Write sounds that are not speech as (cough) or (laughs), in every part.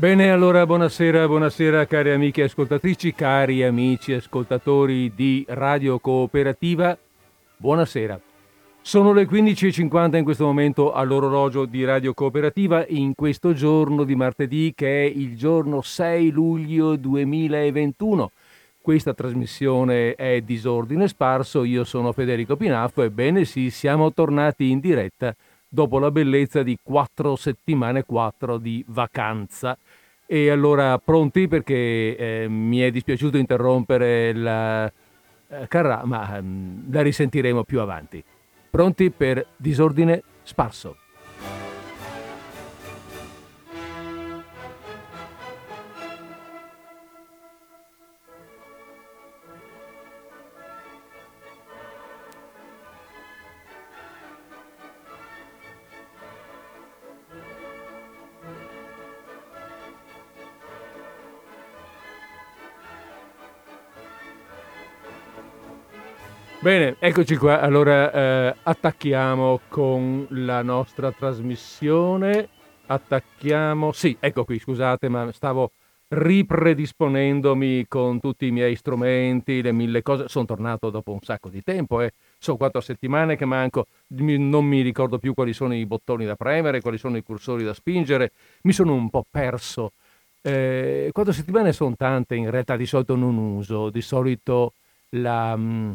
Bene, allora buonasera, buonasera cari amiche ascoltatrici, cari amici ascoltatori di Radio Cooperativa, buonasera. Sono le 15.50 in questo momento all'orologio di Radio Cooperativa in questo giorno di martedì che è il giorno 6 luglio 2021. Questa trasmissione è Disordine Sparso, io sono Federico Pinaffo, ebbene sì, siamo tornati in diretta dopo la bellezza di quattro settimane, quattro di vacanza. E allora pronti perché eh, mi è dispiaciuto interrompere la eh, carra, ma eh, la risentiremo più avanti. Pronti per disordine sparso. Bene, eccoci qua. Allora eh, attacchiamo con la nostra trasmissione. Attacchiamo. Sì, ecco qui, scusate, ma stavo ripredisponendomi con tutti i miei strumenti, le mille cose. Sono tornato dopo un sacco di tempo, eh. sono quattro settimane che manco, non mi ricordo più quali sono i bottoni da premere, quali sono i cursori da spingere, mi sono un po' perso. Eh, quattro settimane sono tante, in realtà di solito non uso, di solito la... Mh, mm,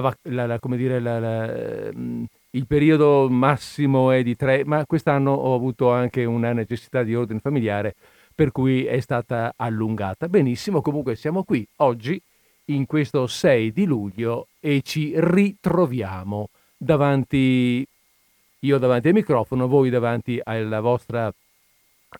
la, la, come dire, mm, il periodo massimo è di tre, ma quest'anno ho avuto anche una necessità di ordine familiare per cui è stata allungata. Benissimo, comunque siamo qui oggi in questo 6 di luglio e ci ritroviamo davanti, io davanti al microfono, voi davanti alla vostra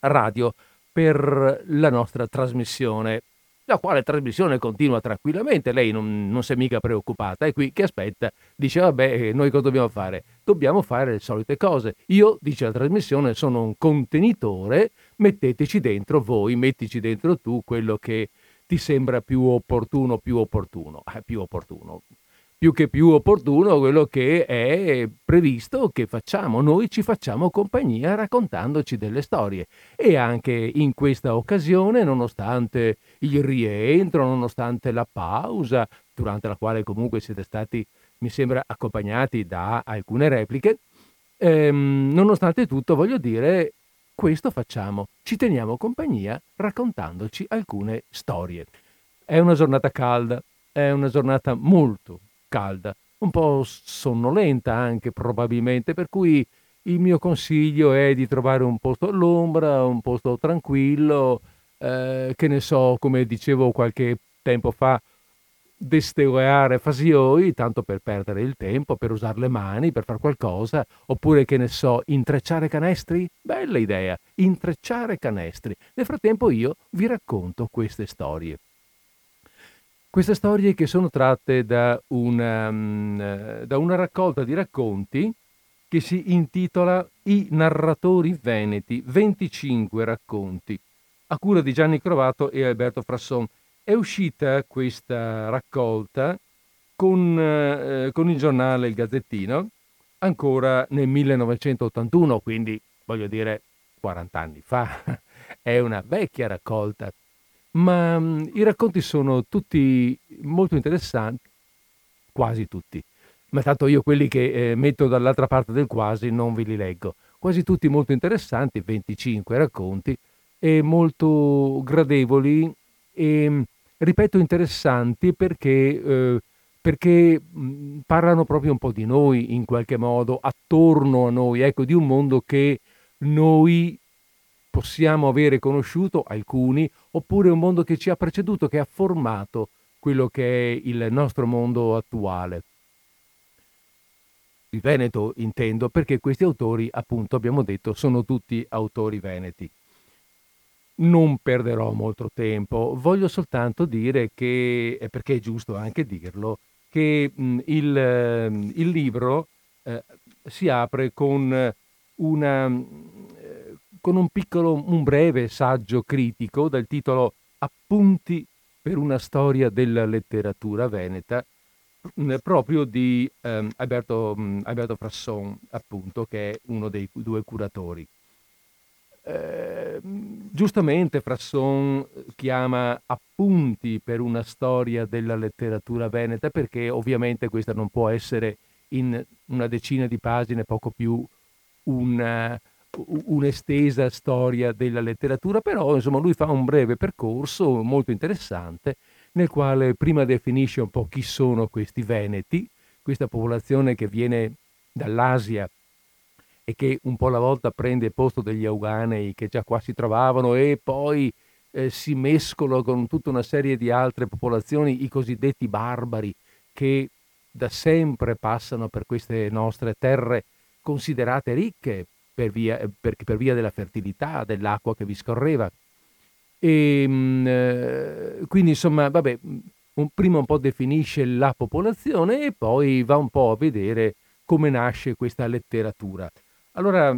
radio per la nostra trasmissione la quale trasmissione continua tranquillamente, lei non, non si è mica preoccupata, è qui che aspetta, dice vabbè, eh, noi cosa dobbiamo fare? Dobbiamo fare le solite cose. Io, dice la trasmissione, sono un contenitore, metteteci dentro voi, mettici dentro tu quello che ti sembra più opportuno, più opportuno, eh, più opportuno più che più opportuno quello che è previsto che facciamo. Noi ci facciamo compagnia raccontandoci delle storie e anche in questa occasione, nonostante il rientro, nonostante la pausa, durante la quale comunque siete stati, mi sembra, accompagnati da alcune repliche, ehm, nonostante tutto voglio dire, questo facciamo, ci teniamo compagnia raccontandoci alcune storie. È una giornata calda, è una giornata molto, calda, un po' sonnolenta anche probabilmente, per cui il mio consiglio è di trovare un posto all'ombra, un posto tranquillo, eh, che ne so, come dicevo qualche tempo fa, destereare fasioi, tanto per perdere il tempo, per usare le mani, per fare qualcosa, oppure che ne so, intrecciare canestri? Bella idea, intrecciare canestri. Nel frattempo io vi racconto queste storie. Queste storie che sono tratte da una, um, da una raccolta di racconti che si intitola I narratori veneti, 25 racconti, a cura di Gianni Crovato e Alberto Frasson. È uscita questa raccolta con, eh, con il giornale Il Gazzettino ancora nel 1981, quindi voglio dire 40 anni fa. (laughs) È una vecchia raccolta ma mh, i racconti sono tutti molto interessanti, quasi tutti, ma tanto io quelli che eh, metto dall'altra parte del quasi non ve li leggo, quasi tutti molto interessanti, 25 racconti, e molto gradevoli e, ripeto, interessanti perché, eh, perché mh, parlano proprio un po' di noi in qualche modo, attorno a noi, ecco, di un mondo che noi possiamo avere conosciuto alcuni, oppure un mondo che ci ha preceduto, che ha formato quello che è il nostro mondo attuale. Il Veneto intendo perché questi autori, appunto, abbiamo detto, sono tutti autori veneti. Non perderò molto tempo, voglio soltanto dire che, perché è giusto anche dirlo, che il, il, libro eh, si apre con una, con un piccolo, un breve saggio critico dal titolo Appunti per una storia della letteratura veneta, mm, proprio di eh, Alberto, mm, Alberto Frasson, appunto, che è uno dei due curatori. eh, giustamente Frasson chiama appunti per una storia della letteratura veneta perché ovviamente questa non può essere in una decina di pagine, poco più una, un'estesa storia della letteratura, però insomma lui fa un breve percorso molto interessante nel quale prima definisce un po' chi sono questi veneti, questa popolazione che viene dall'Asia e che un po' alla volta prende posto degli Auganei che già qua si trovavano e poi eh, si mescolano con tutta una serie di altre popolazioni, i cosiddetti barbari, che da sempre passano per queste nostre terre considerate ricche per via, per, per via della fertilità, dell'acqua che vi scorreva. E, ehm, eh, quindi insomma, vabbè, un, prima un po' definisce la popolazione e poi va un po' a vedere come nasce questa letteratura. Allora,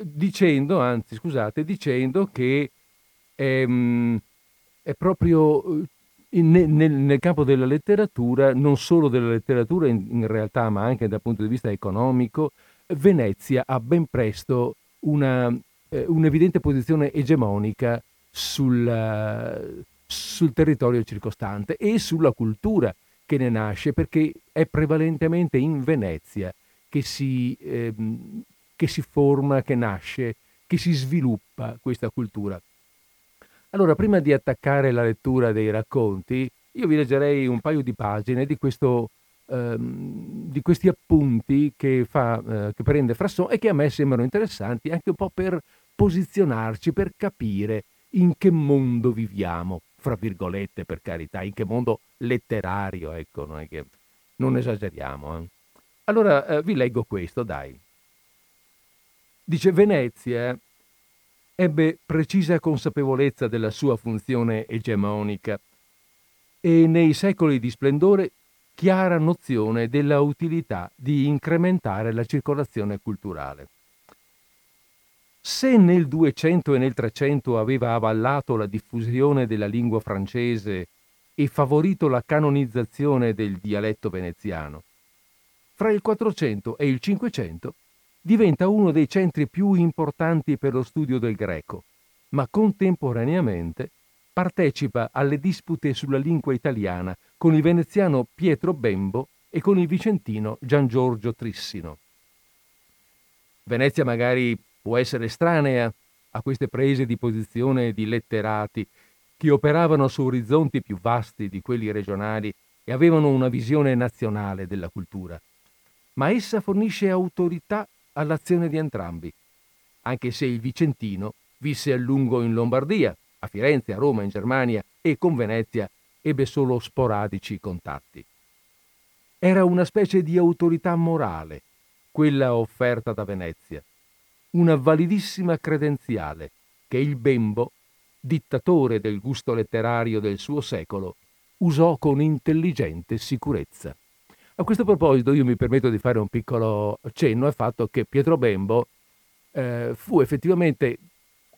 dicendo, anzi scusate, dicendo che è, è proprio in, nel, nel, campo della letteratura, non solo della letteratura in, in, realtà, ma anche dal punto di vista economico, Venezia ha ben presto una, eh, un'evidente posizione egemonica sul, sul territorio circostante e sulla cultura che ne nasce, perché è prevalentemente in Venezia che si, eh, che si forma, che nasce, che si sviluppa questa cultura. Allora, prima di attaccare la lettura dei racconti, io vi leggerei un paio di pagine di, questo, ehm, di questi appunti che, fa, eh, che prende Frasson e che a me sembrano interessanti anche un po' per posizionarci, per capire in che mondo viviamo, fra virgolette per carità, in che mondo letterario, ecco, non, che, non esageriamo. Eh. Allora eh, vi leggo questo, dai. Dice Venezia ebbe precisa consapevolezza della sua funzione egemonica e nei secoli di splendore chiara nozione della utilità di incrementare la circolazione culturale. Se nel 200 e nel 300 aveva avallato la diffusione della lingua francese e favorito la canonizzazione del dialetto veneziano, fra il 400 e il 500 diventa uno dei centri più importanti per lo studio del greco, ma contemporaneamente partecipa alle dispute sulla lingua italiana con il veneziano Pietro Bembo e con il vicentino Gian Giorgio Trissino. Venezia magari può essere estranea a queste prese di posizione di letterati che operavano su orizzonti più vasti di quelli regionali e avevano una visione nazionale della cultura ma essa fornisce autorità all'azione di entrambi, anche se il vicentino visse a lungo in Lombardia, a Firenze, a Roma, in Germania e con Venezia ebbe solo sporadici contatti. Era una specie di autorità morale, quella offerta da Venezia, una validissima credenziale che il Bembo, dittatore del gusto letterario del suo secolo, usò con intelligente sicurezza. A questo proposito io mi permetto di fare un piccolo cenno al fatto che Pietro Bembo eh, fu effettivamente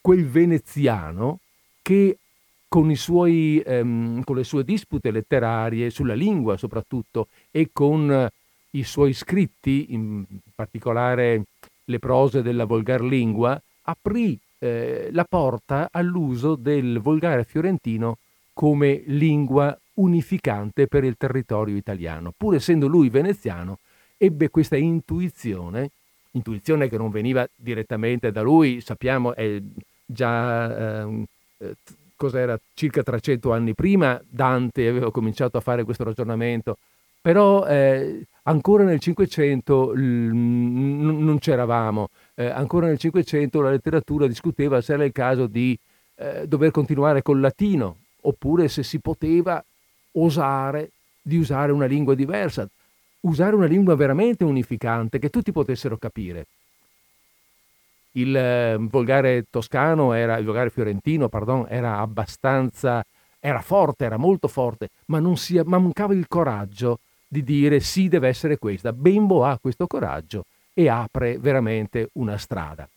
quel veneziano che con, suoi, ehm, con, le sue dispute letterarie sulla lingua soprattutto e con i suoi scritti, in particolare le prose della volgar lingua, aprì eh, la porta all'uso del volgare fiorentino come lingua unificante per il territorio italiano. Pur essendo lui veneziano, ebbe questa intuizione, intuizione che non veniva direttamente da lui, sappiamo è già ehm, eh, cos'era circa 300 anni prima Dante aveva cominciato a fare questo ragionamento, però eh, ancora nel Cinquecento l- non c'eravamo, eh, ancora nel Cinquecento la letteratura discuteva se era il caso di eh, dover continuare col latino oppure se si poteva osare di usare una lingua diversa, usare una lingua veramente unificante che tutti potessero capire. Il eh, volgare toscano era, il volgare fiorentino, pardon, era abbastanza, era forte, era molto forte, ma non si, mancava il coraggio di dire sì, deve essere questa. Bembo ha questo coraggio e apre veramente una strada.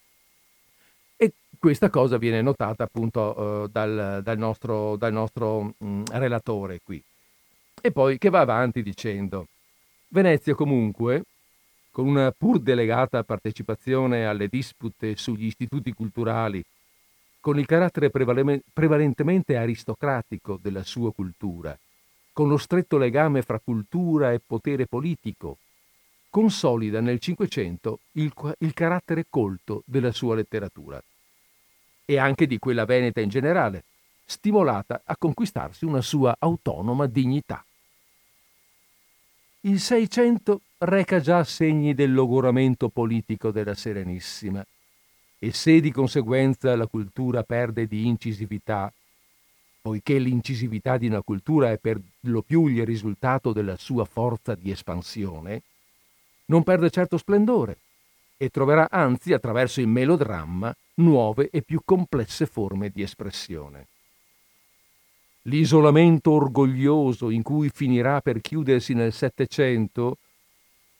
E questa cosa viene notata appunto uh, dal, dal, nostro, dal nostro mh, relatore qui. E poi che va avanti dicendo, Venezia comunque con una pur delegata partecipazione alle dispute sugli istituti culturali, con il carattere prevalentemente aristocratico della sua cultura, con lo stretto legame fra cultura e potere politico, consolida nel Cinquecento il, il carattere colto della sua letteratura e anche di quella veneta in generale, stimolata a conquistarsi una sua autonoma dignità. Il Seicento reca già segni del logoramento politico della Serenissima e se di conseguenza la cultura perde di incisività, poiché l'incisività di una cultura è per lo più il risultato della sua forza di espansione, non perde certo splendore e troverà anzi attraverso il melodramma nuove e più complesse forme di espressione. L'isolamento orgoglioso in cui finirà per chiudersi nel Settecento,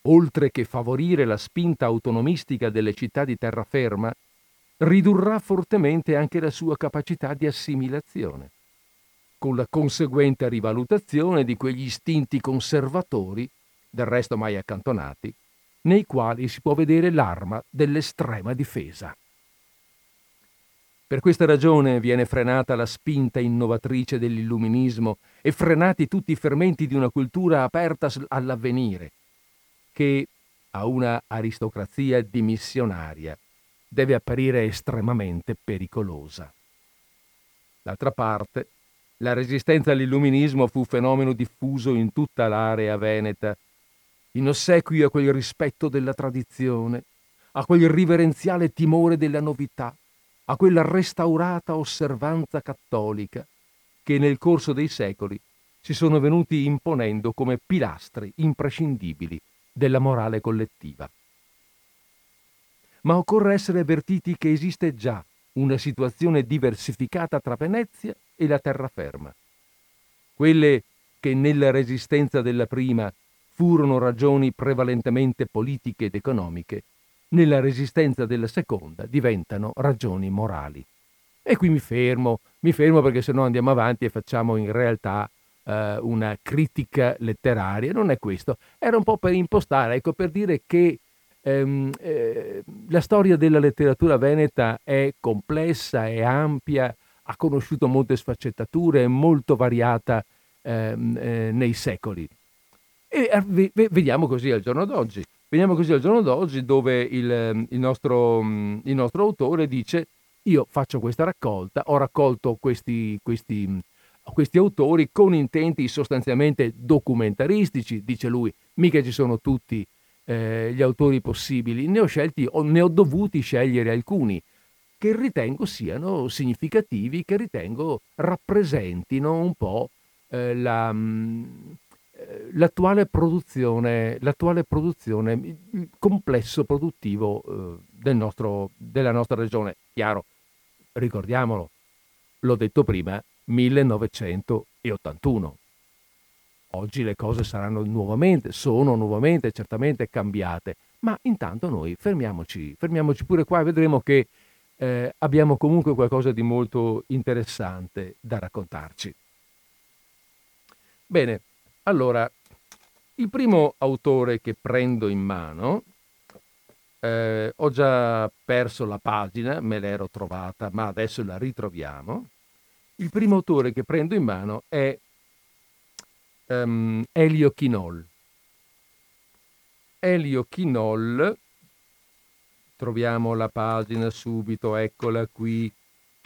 oltre che favorire la spinta autonomistica delle città di terraferma, ridurrà fortemente anche la sua capacità di assimilazione, con la conseguente rivalutazione di quegli istinti conservatori, del resto mai accantonati, nei quali si può vedere l'arma dell'estrema difesa. Per questa ragione viene frenata la spinta innovatrice dell'illuminismo e frenati tutti i fermenti di una cultura aperta all'avvenire, che a una aristocrazia dimissionaria deve apparire estremamente pericolosa. D'altra parte, la resistenza all'illuminismo fu fenomeno diffuso in tutta l'area veneta, in ossequio a quel rispetto della tradizione, a quel riverenziale timore della novità, a quella restaurata osservanza cattolica che nel corso dei secoli si sono venuti imponendo come pilastri imprescindibili della morale collettiva. Ma occorre essere avvertiti che esiste già una situazione diversificata tra Venezia e la terraferma. Quelle che nella resistenza della prima furono ragioni prevalentemente politiche ed economiche, nella resistenza della seconda diventano ragioni morali. E qui mi fermo, mi fermo perché se no andiamo avanti e facciamo in realtà eh, una critica letteraria. Non è questo, era un po' per impostare, ecco, per dire che ehm, eh, la storia della letteratura veneta è complessa, è ampia, ha conosciuto molte sfaccettature, è molto variata ehm, eh, nei secoli. E vediamo così al giorno d'oggi. Veniamo così al giorno d'oggi dove il, ehm, il, nostro, mm, il nostro, autore dice io faccio questa raccolta, ho raccolto questi, questi, mm, questi autori con intenti sostanzialmente documentaristici, dice lui, mica ci sono tutti eh, gli autori possibili, ne ho scelti, ne ho dovuti scegliere alcuni che ritengo siano significativi, che ritengo rappresentino un po' eh, la, mm, l'attuale produzione, l'attuale produzione, il complesso produttivo eh, del nostro, della nostra regione. Chiaro, ricordiamolo, l'ho detto prima, 1981. Oggi le cose saranno nuovamente, sono nuovamente certamente cambiate, ma intanto noi fermiamoci, fermiamoci pure qua e vedremo che eh, abbiamo comunque qualcosa di molto interessante da raccontarci. Bene, allora, il primo autore che prendo in mano, eh, ho già perso la pagina, me l'ero trovata, ma adesso la ritroviamo. Il primo autore che prendo in mano è um, Elio Chinol. Elio Chinol, troviamo la pagina subito, eccola qui,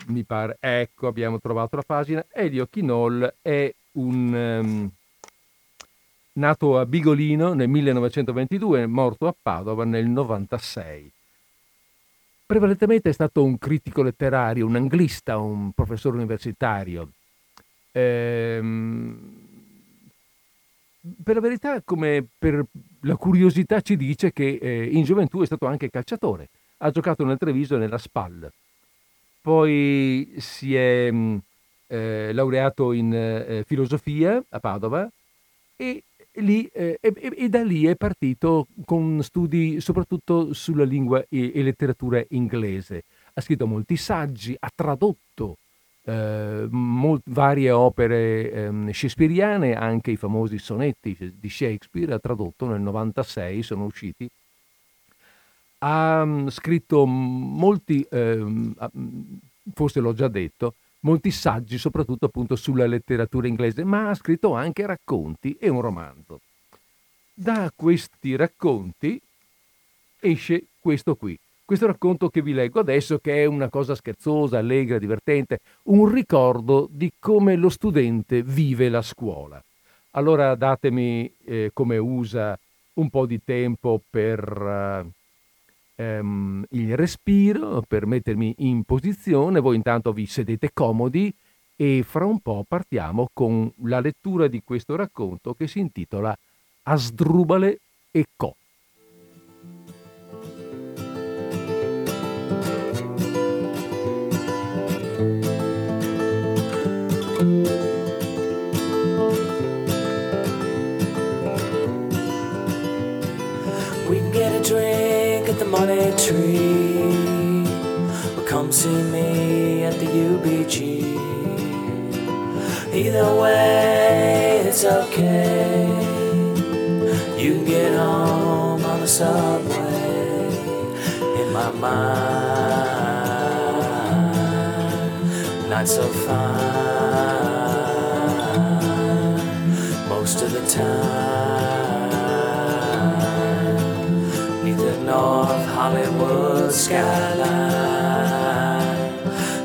mi pare, ecco, abbiamo trovato la pagina. Elio Chinol è un... Um, nato a Bigolino nel 1922 e morto a Padova nel 96. Prevalentemente è stato un critico letterario, un anglista, un professore universitario. Ehm, per la verità, come per la curiosità ci dice che eh, in gioventù è stato anche calciatore. Ha giocato nel Treviso e nella SPAL. Poi si è mm, eh, laureato in eh, filosofia a Padova e lì, eh, e, e, da lì è partito con studi soprattutto sulla lingua e, e letteratura inglese. Ha scritto molti saggi, ha tradotto eh, molt, varie opere eh, shakespeariane, anche i famosi sonetti di Shakespeare, ha tradotto nel 96, sono usciti, ha mm, scritto molti, eh, forse l'ho già detto, molti saggi, soprattutto appunto sulla letteratura inglese, ma ha scritto anche racconti e un romanzo. Da questi racconti esce questo qui, questo racconto che vi leggo adesso, che è una cosa scherzosa, allegra, divertente, un ricordo di come lo studente vive la scuola. Allora datemi, eh, come usa, un po' di tempo per uh, um, il respiro, per mettermi in posizione. Voi intanto vi sedete comodi e fra un po' partiamo con la lettura di questo racconto che si intitola Asdrubale e Co. money tree. Well, come see me at the UBG. Either way, it's okay. You can get home on the subway. In my mind, not so fine. Most of the time. North Hollywood skyline,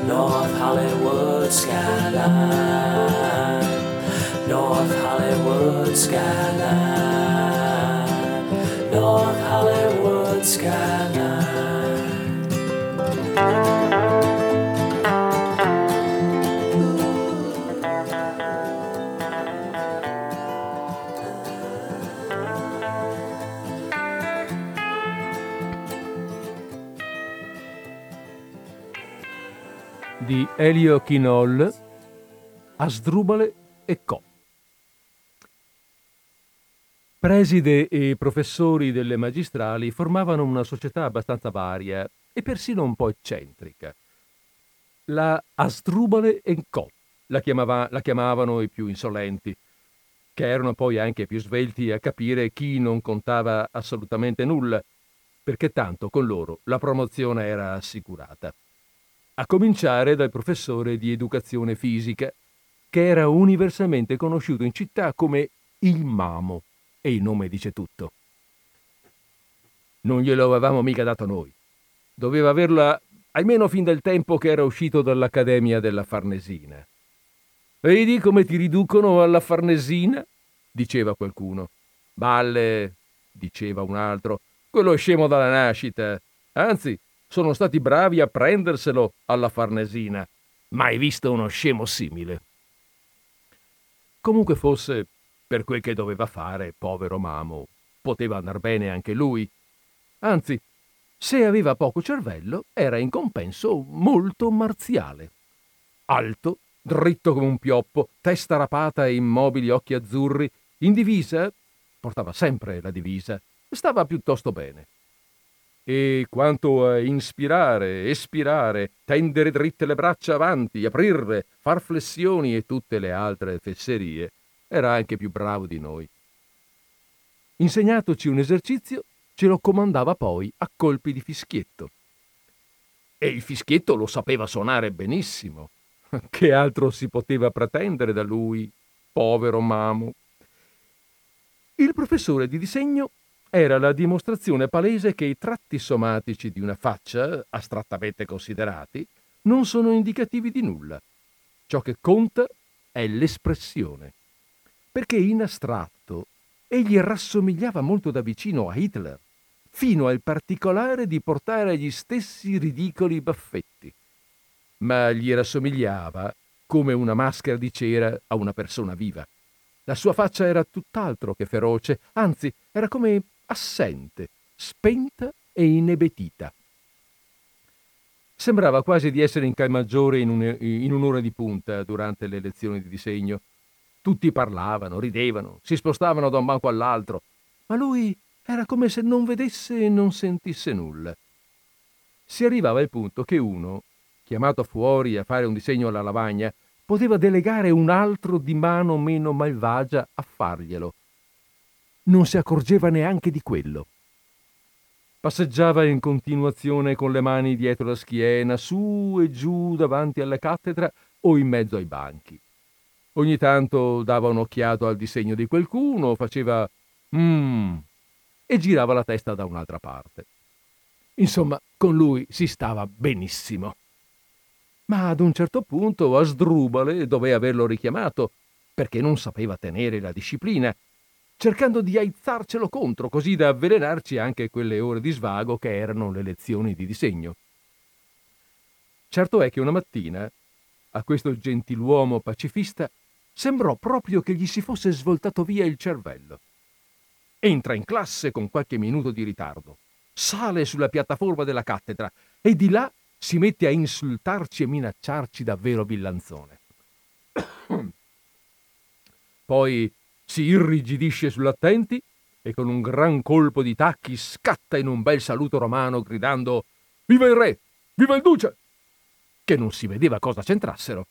North Hollywood skyline, North Hollywood skyline, Elio Chinol, Asdrubale e Co. Preside e professori delle magistrali formavano una società abbastanza varia e persino un po' eccentrica. La Asdrubale e Co. La, chiamava, la chiamavano i più insolenti, che erano poi anche più svelti a capire chi non contava assolutamente nulla, perché tanto con loro la promozione era assicurata a cominciare dal professore di educazione fisica, che era universalmente conosciuto in città come il Mamo, e il nome dice tutto. Non glielo avevamo mica dato noi. Doveva averla almeno fin dal tempo che era uscito dall'Accademia della Farnesina. Vedi come ti riducono alla Farnesina? diceva qualcuno. Balle, diceva un altro, quello è scemo dalla nascita. Anzi, sono stati bravi a prenderselo alla Farnesina. Mai visto uno scemo simile. Comunque fosse, per quel che doveva fare, povero Mamo, poteva andar bene anche lui. Anzi, se aveva poco cervello, era in compenso molto marziale. Alto, dritto come un pioppo, testa rapata e immobili occhi azzurri, in divisa, portava sempre la divisa, stava piuttosto bene e quanto a inspirare, espirare, tendere dritte le braccia avanti, aprirle, far flessioni e tutte le altre fesserie, era anche più bravo di noi. Insegnatoci un esercizio, ce lo comandava poi a colpi di fischietto. E il fischietto lo sapeva suonare benissimo. (laughs) Che altro si poteva pretendere da lui, povero Mamo? Il professore di disegno era la dimostrazione palese che i tratti somatici di una faccia, astrattamente considerati, non sono indicativi di nulla. Ciò che conta è l'espressione. Perché in astratto egli rassomigliava molto da vicino a Hitler, fino al particolare di portare gli stessi ridicoli baffetti. Ma gli rassomigliava come una maschera di cera a una persona viva. La sua faccia era tutt'altro che feroce, anzi era come assente, spenta e inebetita. Sembrava quasi di essere in Calmaggiore in, un, in un'ora di punta durante le lezioni di disegno. Tutti parlavano, ridevano, si spostavano da un banco all'altro, ma lui era come se non vedesse e non sentisse nulla. Si arrivava al punto che uno, chiamato fuori a fare un disegno alla lavagna, poteva delegare un altro di mano meno malvagia a farglielo non si accorgeva neanche di quello. Passeggiava in continuazione con le mani dietro la schiena, su e giù davanti alla cattedra o in mezzo ai banchi. Ogni tanto dava un'occhiata al disegno di qualcuno, faceva mmm e girava la testa da un'altra parte. Insomma, con lui si stava benissimo. Ma ad un certo punto Asdrubale doveva averlo richiamato perché non sapeva tenere la disciplina, cercando di aizzarcelo contro, così da avvelenarci anche quelle ore di svago che erano le lezioni di disegno. Certo è che una mattina a questo gentiluomo pacifista sembrò proprio che gli si fosse svoltato via il cervello. Entra in classe con qualche minuto di ritardo, sale sulla piattaforma della cattedra e di là si mette a insultarci e minacciarci davvero villanzone. (coughs) Poi si irrigidisce sull'attenti e con un gran colpo di tacchi scatta in un bel saluto romano gridando Viva il re! Viva il duce! che non si vedeva cosa c'entrassero.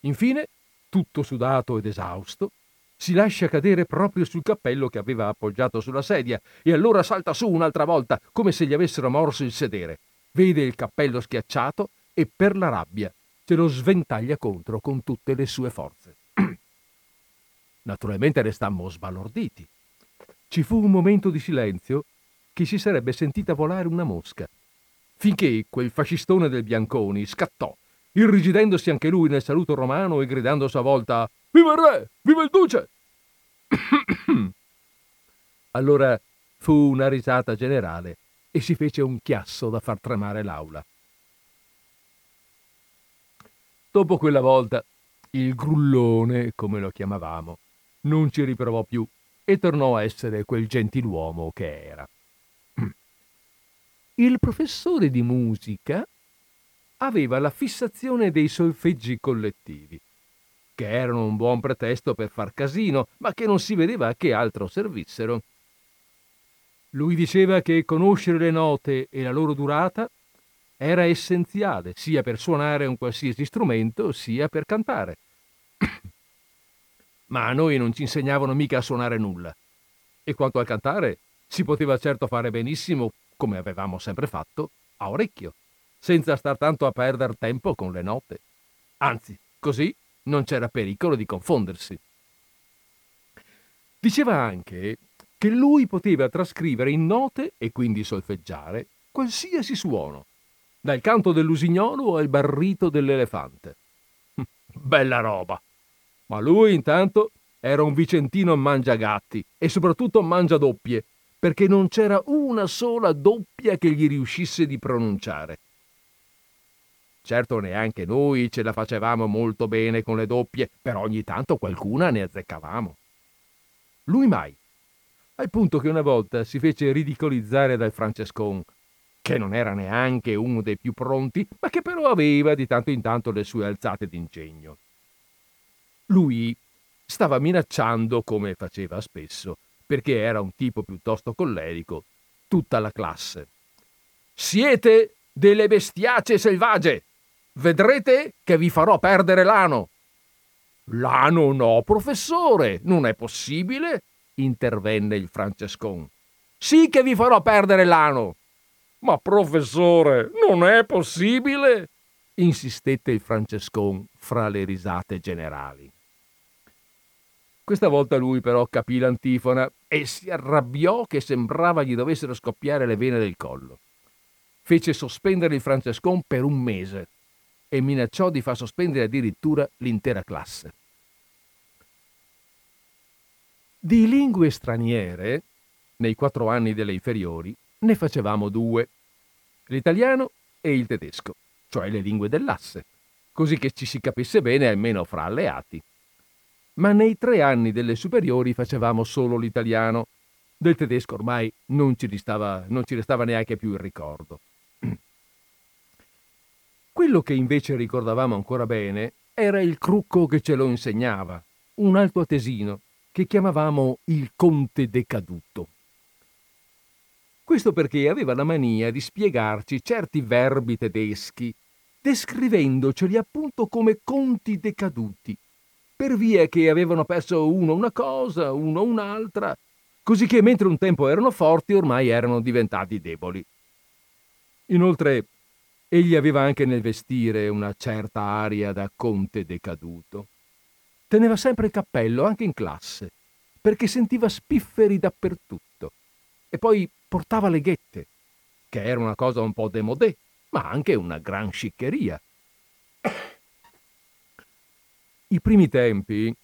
Infine, tutto sudato ed esausto, si lascia cadere proprio sul cappello che aveva appoggiato sulla sedia e allora salta su un'altra volta come se gli avessero morso il sedere. Vede il cappello schiacciato e per la rabbia se lo sventaglia contro con tutte le sue forze. Naturalmente restammo sbalorditi. Ci fu un momento di silenzio che si sarebbe sentita volare una mosca finché quel fascistone del Bianconi scattò, irrigidendosi anche lui nel saluto romano e gridando a sua volta Viva il re! Viva il duce! (coughs) allora fu una risata generale e si fece un chiasso da far tremare l'aula. Dopo quella volta, il grullone, come lo chiamavamo, non ci riprovò più e tornò a essere quel gentiluomo che era (clears throat) il professore di musica aveva la fissazione dei solfeggi collettivi, che erano un buon pretesto per far casino, ma che non si vedeva a che altro servissero. Lui diceva che conoscere le note e la loro durata era essenziale sia per suonare un qualsiasi strumento sia per cantare. Ma a noi non ci insegnavano mica a suonare nulla. E quanto al cantare, si poteva certo fare benissimo come avevamo sempre fatto, a orecchio, senza star tanto a perdere tempo con le note. Anzi, così non c'era pericolo di confondersi. Diceva anche che lui poteva trascrivere in note e quindi solfeggiare qualsiasi suono, dal canto dell'usignolo al barrito dell'elefante. Bella roba! Ma lui intanto era un vicentino mangiagatti e soprattutto mangiadoppie perché non c'era una sola doppia che gli riuscisse di pronunciare. Certo neanche noi ce la facevamo molto bene con le doppie, però ogni tanto qualcuna ne azzeccavamo. Lui mai, al punto che una volta si fece ridicolizzare dal Francescon, che non era neanche uno dei più pronti, ma che però aveva di tanto in tanto le sue alzate d'ingegno. Lui stava minacciando, come faceva spesso, perché era un tipo piuttosto collerico, tutta la classe. Siete delle bestiace selvagge! Vedrete che vi farò perdere l'ano! L'ano no, professore, non è possibile, intervenne il Francescon. Sì che vi farò perdere l'ano! Ma professore, non è possibile! insistette il Francescon fra le risate generali. Questa volta lui però capì l'antifona e si arrabbiò che sembrava gli dovessero scoppiare le vene del collo. Fece sospendere il Francescon per un mese e minacciò di far sospendere addirittura l'intera classe. Di lingue straniere, nei quattro anni delle inferiori, ne facevamo due, l'italiano e il tedesco, cioè le lingue dell'asse, così che ci si capisse bene almeno fra alleati ma nei tre anni delle superiori facevamo solo l'italiano. Del tedesco ormai non ci, restava, non ci restava neanche più il ricordo. (clears throat) Quello che invece ricordavamo ancora bene era il crucco che ce lo insegnava, un alto atesino che chiamavamo il conte decaduto. Questo perché aveva la mania di spiegarci certi verbi tedeschi, descrivendoceli appunto come conti decaduti, per via che avevano perso uno una cosa, uno un'altra, cosicché mentre un tempo erano forti, ormai erano diventati deboli. Inoltre, egli aveva anche nel vestire una certa aria da conte decaduto. Teneva sempre il cappello, anche in classe, perché sentiva spifferi dappertutto. E poi portava le ghette, che era una cosa un po' demodé, ma anche una gran sciccheria. I primi tempi,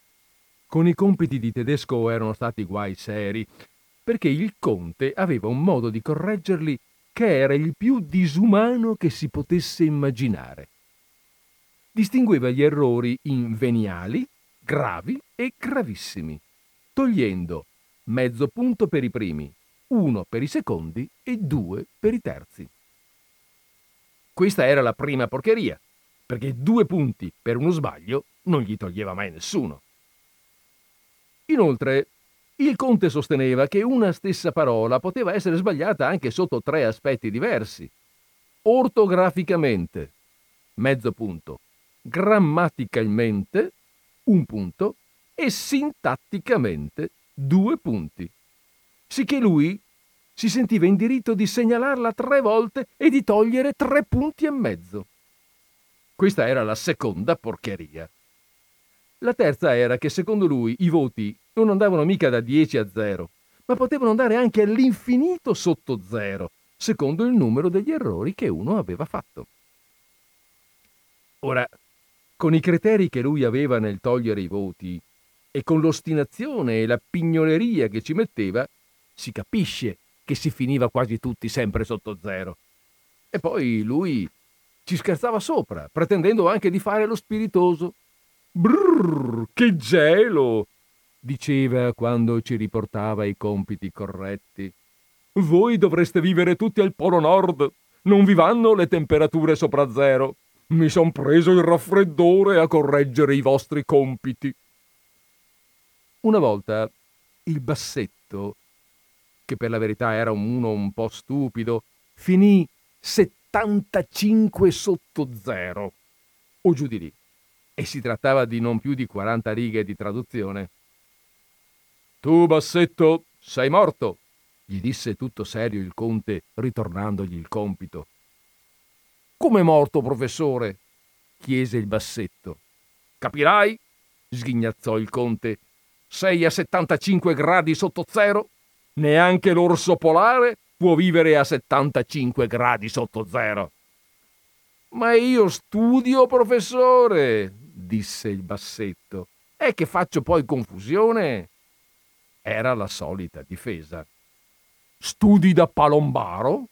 con i compiti di tedesco erano stati guai seri, perché il conte aveva un modo di correggerli che era il più disumano che si potesse immaginare. Distingueva gli errori in veniali, gravi e gravissimi, togliendo mezzo punto per i primi, uno per i secondi e due per i terzi. Questa era la prima porcheria, perché due punti per uno sbaglio non gli toglieva mai nessuno. Inoltre, il conte sosteneva che una stessa parola poteva essere sbagliata anche sotto tre aspetti diversi. Ortograficamente, mezzo punto, grammaticalmente, un punto, e sintatticamente, due punti. Sicché lui si sentiva in diritto di segnalarla tre volte e di togliere tre punti e mezzo. Questa era la seconda porcheria. La terza era che secondo lui i voti non andavano mica da 10 a 0, ma potevano andare anche all'infinito sotto 0, secondo il numero degli errori che uno aveva fatto. Ora, con i criteri che lui aveva nel togliere i voti e con l'ostinazione e la pignoleria che ci metteva, si capisce che si finiva quasi tutti sempre sotto zero. E poi lui ci scherzava sopra, pretendendo anche di fare lo spiritoso. Brrr, che gelo! diceva quando ci riportava i compiti corretti. Voi dovreste vivere tutti al Polo Nord. Non vi vanno le temperature sopra zero. Mi son preso il raffreddore a correggere i vostri compiti. Una volta il bassetto, che per la verità era uno un po' stupido, finì 75 sotto zero, o giù di lì e si trattava di non più di 40 righe di traduzione. Tu, Bassetto, sei morto, gli disse tutto serio il conte, ritornandogli il compito. Come morto, professore? chiese il Bassetto. Capirai? sghignazzò il conte. Sei a 75 gradi sotto zero? Neanche l'orso polare può vivere a 75 gradi sotto zero. Ma io studio, professore, disse il bassetto. È che faccio poi confusione? Era la solita difesa. Studi da palombaro?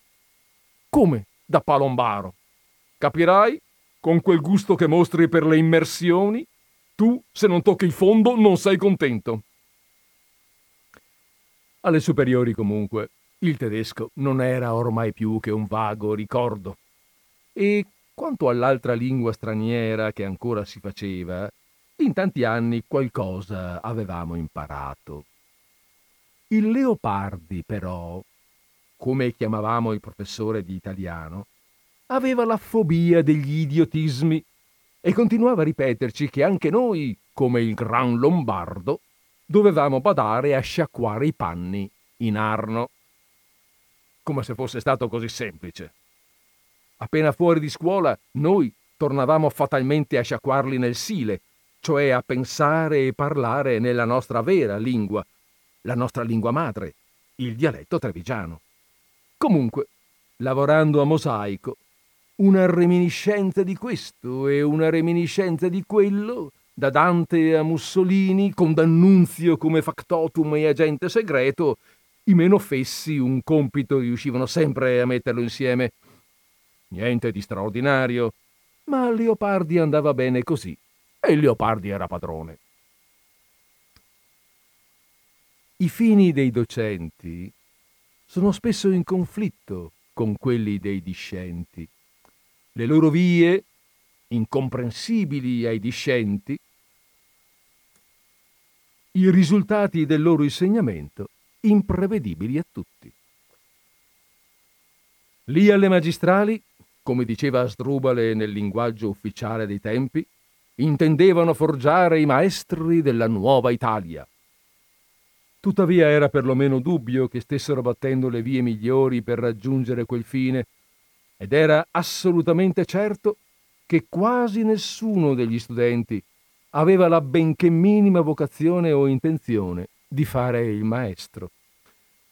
Come da palombaro? Capirai? Con quel gusto che mostri per le immersioni, tu, se non tocchi il fondo, non sei contento. Alle superiori, comunque, il tedesco non era ormai più che un vago ricordo. E quanto all'altra lingua straniera che ancora si faceva, in tanti anni qualcosa avevamo imparato. Il Leopardi, però, come chiamavamo il professore di italiano, aveva la fobia degli idiotismi e continuava a ripeterci che anche noi, come il Gran Lombardo, dovevamo badare a sciacquare i panni in Arno. Come se fosse stato così semplice. Appena fuori di scuola, noi tornavamo fatalmente a sciacquarli nel Sile, cioè a pensare e parlare nella nostra vera lingua, la nostra lingua madre, il dialetto trevigiano. Comunque, lavorando a mosaico, una reminiscenza di questo e una reminiscenza di quello, da Dante a Mussolini, con D'Annunzio come factotum e agente segreto, i meno fessi un compito riuscivano sempre a metterlo insieme Niente di straordinario, ma a Leopardi andava bene così e Leopardi era padrone. I fini dei docenti sono spesso in conflitto con quelli dei discenti. Le loro vie, incomprensibili ai discenti, i risultati del loro insegnamento imprevedibili a tutti. Lì alle magistrali come diceva Asdrubale nel linguaggio ufficiale dei tempi, intendevano forgiare i maestri della nuova Italia. Tuttavia era perlomeno dubbio che stessero battendo le vie migliori per raggiungere quel fine, ed era assolutamente certo che quasi nessuno degli studenti aveva la benché minima vocazione o intenzione di fare il maestro.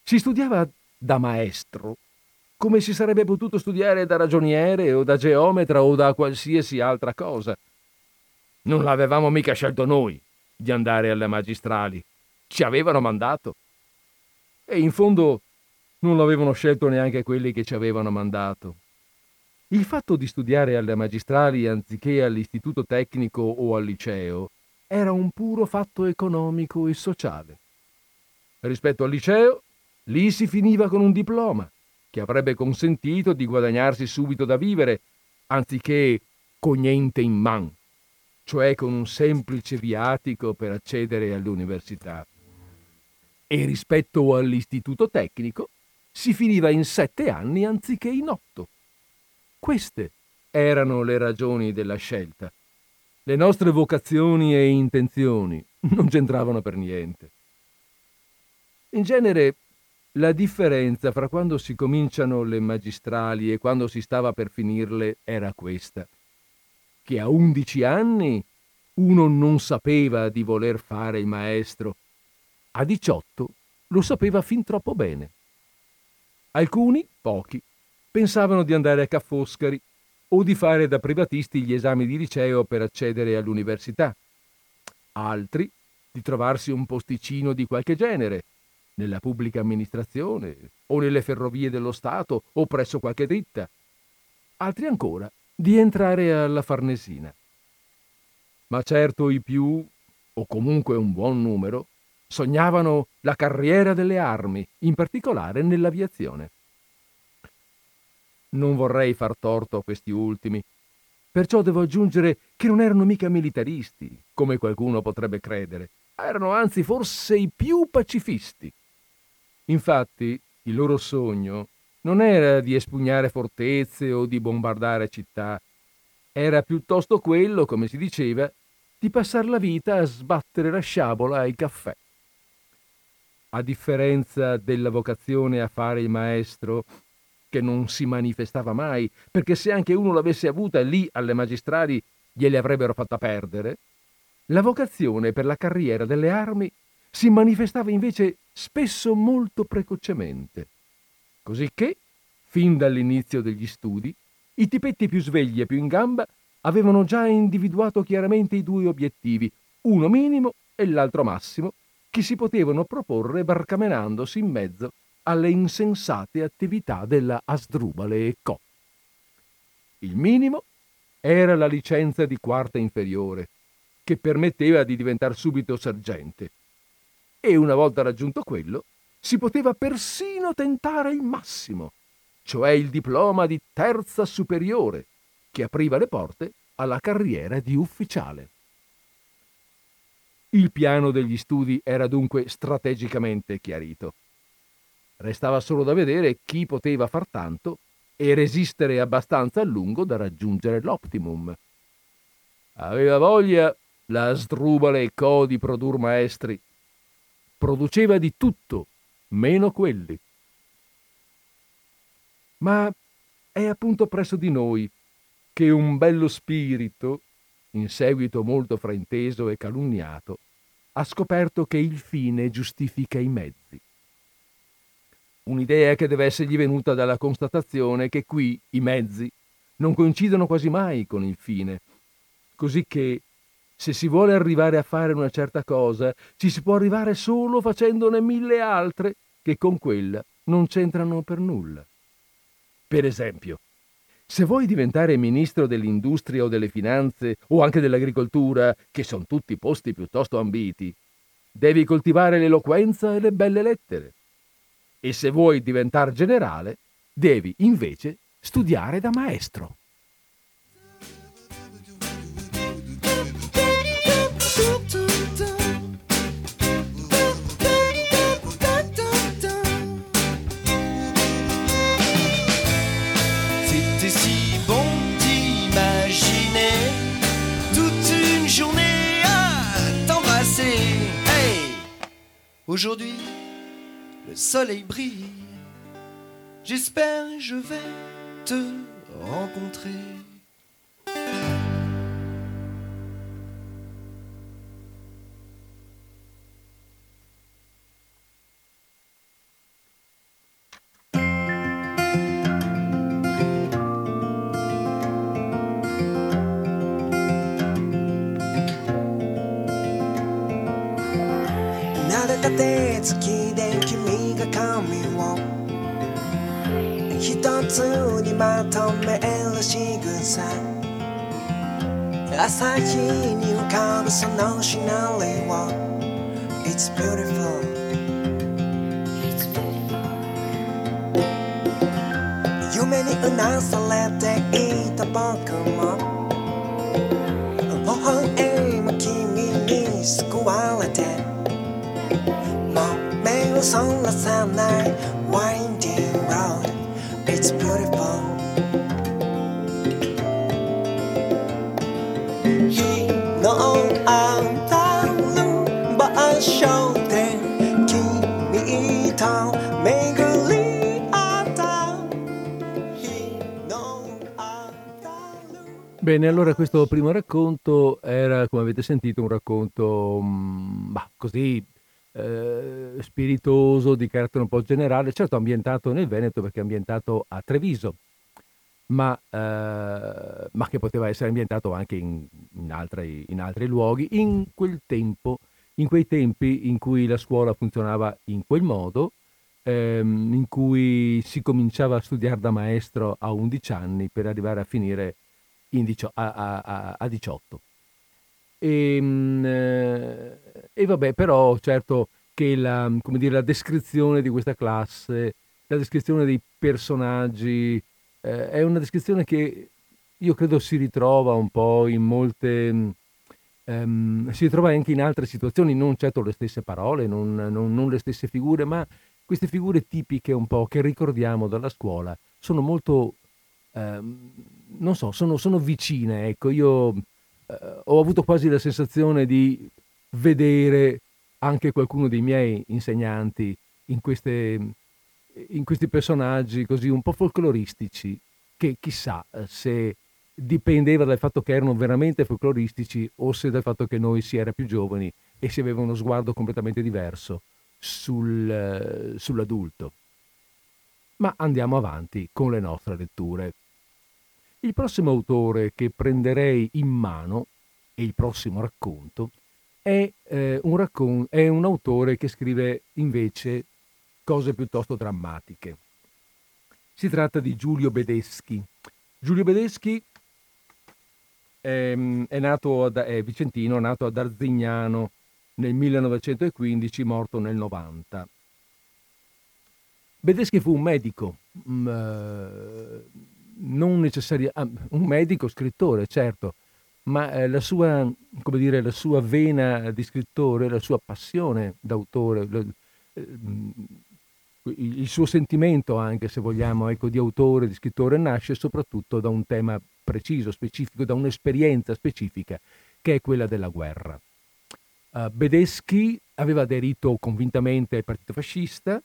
Si studiava da maestro come si sarebbe potuto studiare da ragioniere o da geometra o da qualsiasi altra cosa. Non l'avevamo mica scelto noi di andare alle magistrali, ci avevano mandato. E in fondo non l'avevano scelto neanche quelli che ci avevano mandato. Il fatto di studiare alle magistrali anziché all'istituto tecnico o al liceo era un puro fatto economico e sociale. Rispetto al liceo, lì si finiva con un diploma che avrebbe consentito di guadagnarsi subito da vivere, anziché con niente in man, cioè con un semplice viatico per accedere all'università. E rispetto all'istituto tecnico si finiva in sette anni anziché in otto. Queste erano le ragioni della scelta. Le nostre vocazioni e intenzioni non c'entravano per niente. In genere la differenza fra quando si cominciano le magistrali e quando si stava per finirle era questa, che a undici anni uno non sapeva di voler fare il maestro, a diciotto lo sapeva fin troppo bene. Alcuni, pochi, pensavano di andare a Ca' Foscari o di fare da privatisti gli esami di liceo per accedere all'università. Altri di trovarsi un posticino di qualche genere, nella pubblica amministrazione o nelle ferrovie dello Stato o presso qualche ditta. Altri ancora di entrare alla Farnesina. Ma certo i più, o comunque un buon numero, sognavano la carriera delle armi, in particolare nell'aviazione. Non vorrei far torto a questi ultimi, perciò devo aggiungere che non erano mica militaristi, come qualcuno potrebbe credere, erano anzi forse i più pacifisti. Infatti, il loro sogno non era di espugnare fortezze o di bombardare città, era piuttosto quello, come si diceva, di passare la vita a sbattere la sciabola ai caffè. A differenza della vocazione a fare il maestro, che non si manifestava mai, perché se anche uno l'avesse avuta lì alle magistrali gliele avrebbero fatta perdere, la vocazione per la carriera delle armi si manifestava invece spesso molto precocemente. Cosicché, fin dall'inizio degli studi, i tipetti più svegli e più in gamba avevano già individuato chiaramente i due obiettivi, uno minimo e l'altro massimo, che si potevano proporre barcamenandosi in mezzo alle insensate attività della Asdrubale e Co. Il minimo era la licenza di quarta inferiore, che permetteva di diventare subito sergente e una volta raggiunto quello si poteva persino tentare il massimo, cioè il diploma di terza superiore, che apriva le porte alla carriera di ufficiale. Il piano degli studi era dunque strategicamente chiarito. Restava solo da vedere chi poteva far tanto e resistere abbastanza a lungo da raggiungere l'optimum. Aveva voglia la sdrubale co di produr maestri produceva di tutto, meno quelli. Ma è appunto presso di noi che un bello spirito, in seguito molto frainteso e calunniato, ha scoperto che il fine giustifica i mezzi. Un'idea che deve essergli venuta dalla constatazione che qui i mezzi non coincidono quasi mai con il fine, così che se si vuole arrivare a fare una certa cosa, ci si può arrivare solo facendone mille altre che con quella non c'entrano per nulla. Per esempio, se vuoi diventare ministro dell'industria o delle finanze o anche dell'agricoltura, che sono tutti posti piuttosto ambiti, devi coltivare l'eloquenza e le belle lettere. E se vuoi diventare generale, devi invece studiare da maestro. Aujourd'hui, le soleil brille. J'espère je vais te rencontrer. 朝日に浮かぶそのシナリオ。It's beautiful. 夢にうなされていた僕も。微笑む君に救われて sunless and night winding Bene, allora questo primo racconto era, come avete sentito, un racconto mm, mh, bah, così eh, spiritoso, di carattere un po' generale, certo ambientato nel Veneto perché è ambientato a Treviso, ma, eh, ma che poteva essere ambientato anche in, in, altri, in altri luoghi. In quel tempo in quei tempi in cui la scuola funzionava in quel modo, ehm, in cui si cominciava a studiare da maestro a 11 anni per arrivare a finire dicio- a, a, a, 18. E, ehm, eh, e, vabbè, però certo che la, dire, la, descrizione di questa classe, la descrizione dei personaggi, eh, è una descrizione che io credo si ritrova un po' in molte ehm, si trova anche in altre situazioni, non certo le stesse parole, non, non, non, le stesse figure, ma queste figure tipiche un po' che ricordiamo dalla scuola sono molto, ehm, non so, sono, sono vicine. Ecco, io ho avuto quasi la sensazione di vedere anche qualcuno dei miei insegnanti in, queste, in questi personaggi così un po' folcloristici che chissà eh, se dipendeva dal fatto che erano veramente folcloristici o se dal fatto che noi si era più giovani e si aveva uno sguardo completamente diverso sul, eh, sull'adulto. Ma andiamo avanti con le nostre letture. Il prossimo autore che prenderei in mano, e il prossimo racconto, è, eh, un, raccon- è un autore che scrive invece cose piuttosto drammatiche. Si tratta di Giulio Bedeschi. Giulio Bedeschi è, ehm, è nato ad, è vicentino, nato ad Arzignano nel 1915, morto nel 90. Bedeschi fu un medico, um, non necessariamente ah, un medico scrittore, certo, ma eh, la, sua, dire, la, sua, vena di scrittore, la sua passione d'autore, eh, il suo sentimento anche, se vogliamo, ecco, di autore, di scrittore, nasce soprattutto da un tema preciso, specifico, da un'esperienza specifica, che è quella della guerra. Uh, Bedeschi aveva aderito convintamente al partito fascista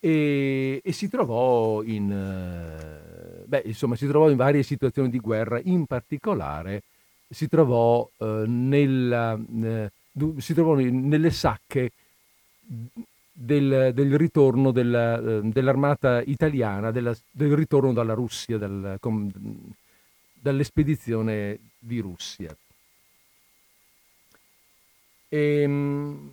e, e si trovò in, uh, beh, insomma, si trovò in varie situazioni di guerra, in particolare si trovò, uh, nella, si trovò nelle sacche del, del ritorno della, dell'armata italiana, della, del ritorno dalla Russia, dal, com, dall'espedizione di Russia. E, ehm,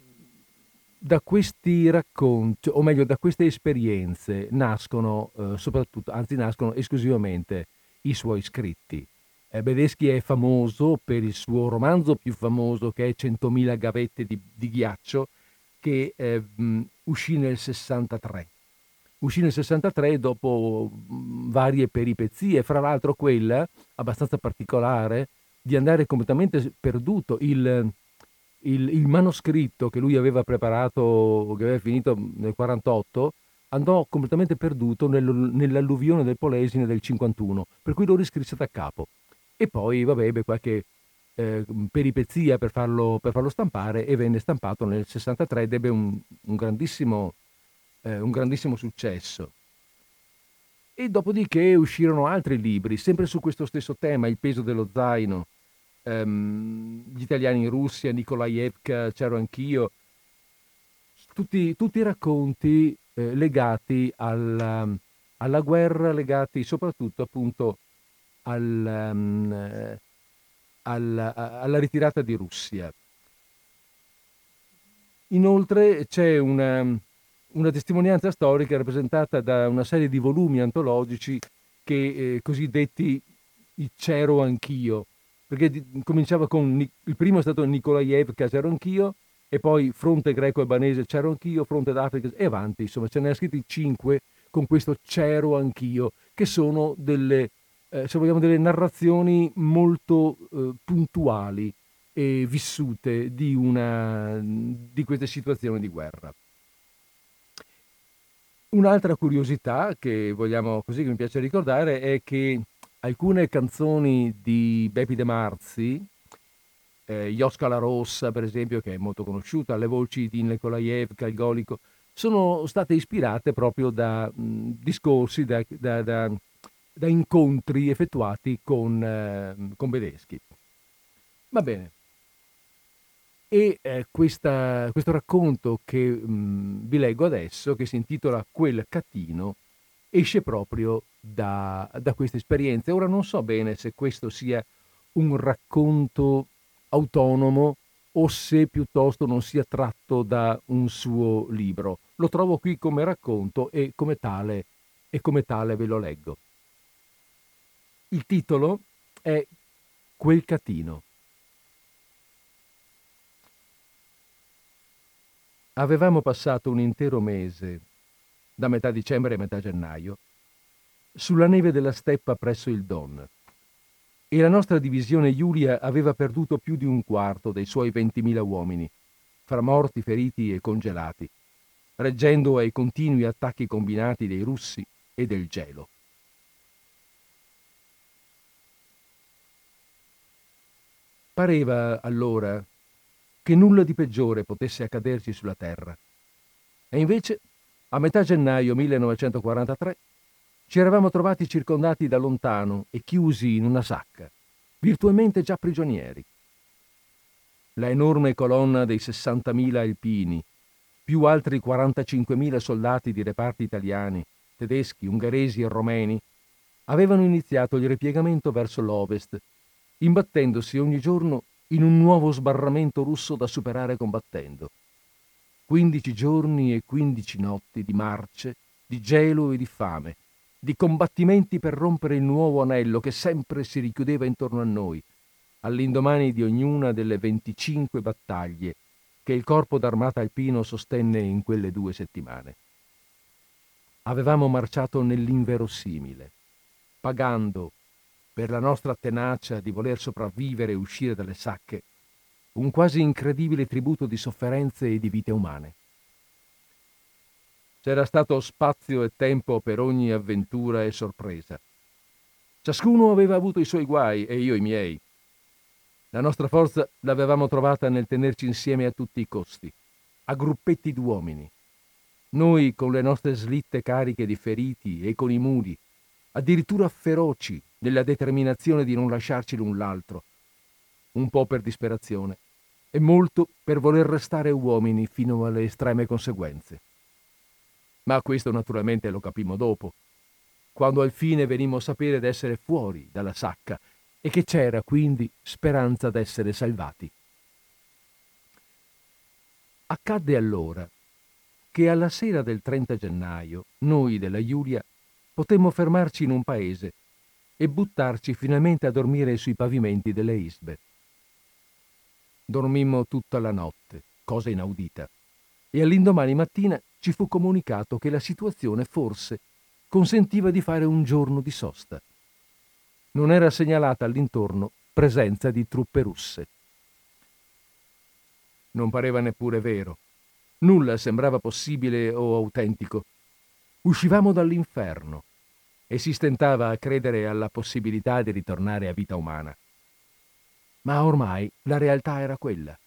da questi racconti, o meglio da queste esperienze, nascono eh, soprattutto, anzi nascono esclusivamente i suoi scritti. Eh, Bedeschi è famoso per il suo romanzo più famoso che è Centomila gavette di, di ghiaccio, che eh, mh, uscì nel 63 uscì nel 63 dopo varie peripezie, fra l'altro quella, abbastanza particolare, di andare completamente perduto. Il, il, il manoscritto che lui aveva preparato, che aveva finito nel 48, andò completamente perduto nel, nell'alluvione del Polesine del 51, per cui lo riscrisse da capo. E poi, vabbè, ebbe qualche eh, peripezia per farlo, per farlo, stampare e venne stampato nel 63 ed ebbe un, un, grandissimo, eh, un grandissimo successo. E dopodiché uscirono altri libri, sempre su questo stesso tema, Il peso dello zaino, ehm, Gli italiani in Russia, Nikolaevka, c'ero anch'io, tutti, tutti racconti eh, legati alla, alla, guerra, legati soprattutto appunto al, um, alla, alla ritirata di Russia. Inoltre c'è una, una, testimonianza storica rappresentata da una serie di volumi antologici che eh, cosiddetti il C'ero anch'io, perché cominciava con il primo è stato Nikolaevka C'ero anch'io e poi Fronte greco-albanese C'ero anch'io, Fronte d'Africa e avanti, insomma ce ne ha scritti cinque con questo C'ero anch'io, che sono delle eh, se vogliamo, delle narrazioni molto eh, puntuali e vissute di, una, di queste situazioni di guerra. Un'altra curiosità che vogliamo così che mi piace ricordare è che alcune canzoni di Bepi De Marzi, eh, Iosca la Rossa per esempio, che è molto conosciuta, le voci di Nikolaev, Calgolico, sono state ispirate proprio da mh, discorsi, da, da, da da incontri effettuati con, eh, con Bedeschi. Va bene. E eh, questa, questo racconto che mh, vi leggo adesso, che si intitola Quel catino, esce proprio da, da questa esperienza. Ora non so bene se questo sia un racconto autonomo o se piuttosto non sia tratto da un suo libro. Lo trovo qui come racconto e come tale, e come tale ve lo leggo. Il titolo è Quel catino. Avevamo passato un intero mese, da metà dicembre a metà gennaio, sulla neve della steppa presso il Don e la nostra divisione Giulia aveva perduto più di un quarto dei suoi 20.000 uomini, fra morti, feriti e congelati, reggendo ai continui attacchi combinati dei russi e del gelo. Pareva allora che nulla di peggiore potesse accaderci sulla terra. E invece, a metà gennaio 1943, ci eravamo trovati circondati da lontano e chiusi in una sacca, virtualmente già prigionieri. La enorme colonna dei 60.000 alpini, più altri 45.000 soldati di reparti italiani, tedeschi, ungheresi e romeni, avevano iniziato il ripiegamento verso l'ovest imbattendosi ogni giorno in un nuovo sbarramento russo da superare combattendo. Quindici giorni e quindici notti di marce, di gelo e di fame, di combattimenti per rompere il nuovo anello che sempre si richiudeva intorno a noi, all'indomani di ognuna delle 25 battaglie che il corpo d'armata alpino sostenne in quelle due settimane. Avevamo marciato nell'inverosimile, pagando per la nostra tenacia di voler sopravvivere e uscire dalle sacche, un quasi incredibile tributo di sofferenze e di vite umane. C'era stato spazio e tempo per ogni avventura e sorpresa. Ciascuno aveva avuto i suoi guai e io i miei. La nostra forza l'avevamo trovata nel tenerci insieme a tutti i costi, a gruppetti d'uomini. Noi con le nostre slitte cariche di feriti e con i muli, addirittura feroci nella determinazione di non lasciarci l'un l'altro, un po' per disperazione e molto per voler restare uomini fino alle estreme conseguenze. Ma questo naturalmente lo capimmo dopo, quando al fine venimmo a sapere d'essere fuori dalla sacca e che c'era quindi speranza d'essere salvati. Accadde allora che alla sera del 30 gennaio noi della Giulia potemmo fermarci in un paese e buttarci finalmente a dormire sui pavimenti delle isbe. Dormimmo tutta la notte, cosa inaudita, e all'indomani mattina ci fu comunicato che la situazione forse consentiva di fare un giorno di sosta. Non era segnalata all'intorno presenza di truppe russe. Non pareva neppure vero. Nulla sembrava possibile o autentico. Uscivamo dall'inferno e si stentava a credere alla possibilità di ritornare a vita umana. ma ormai la realtà era quella.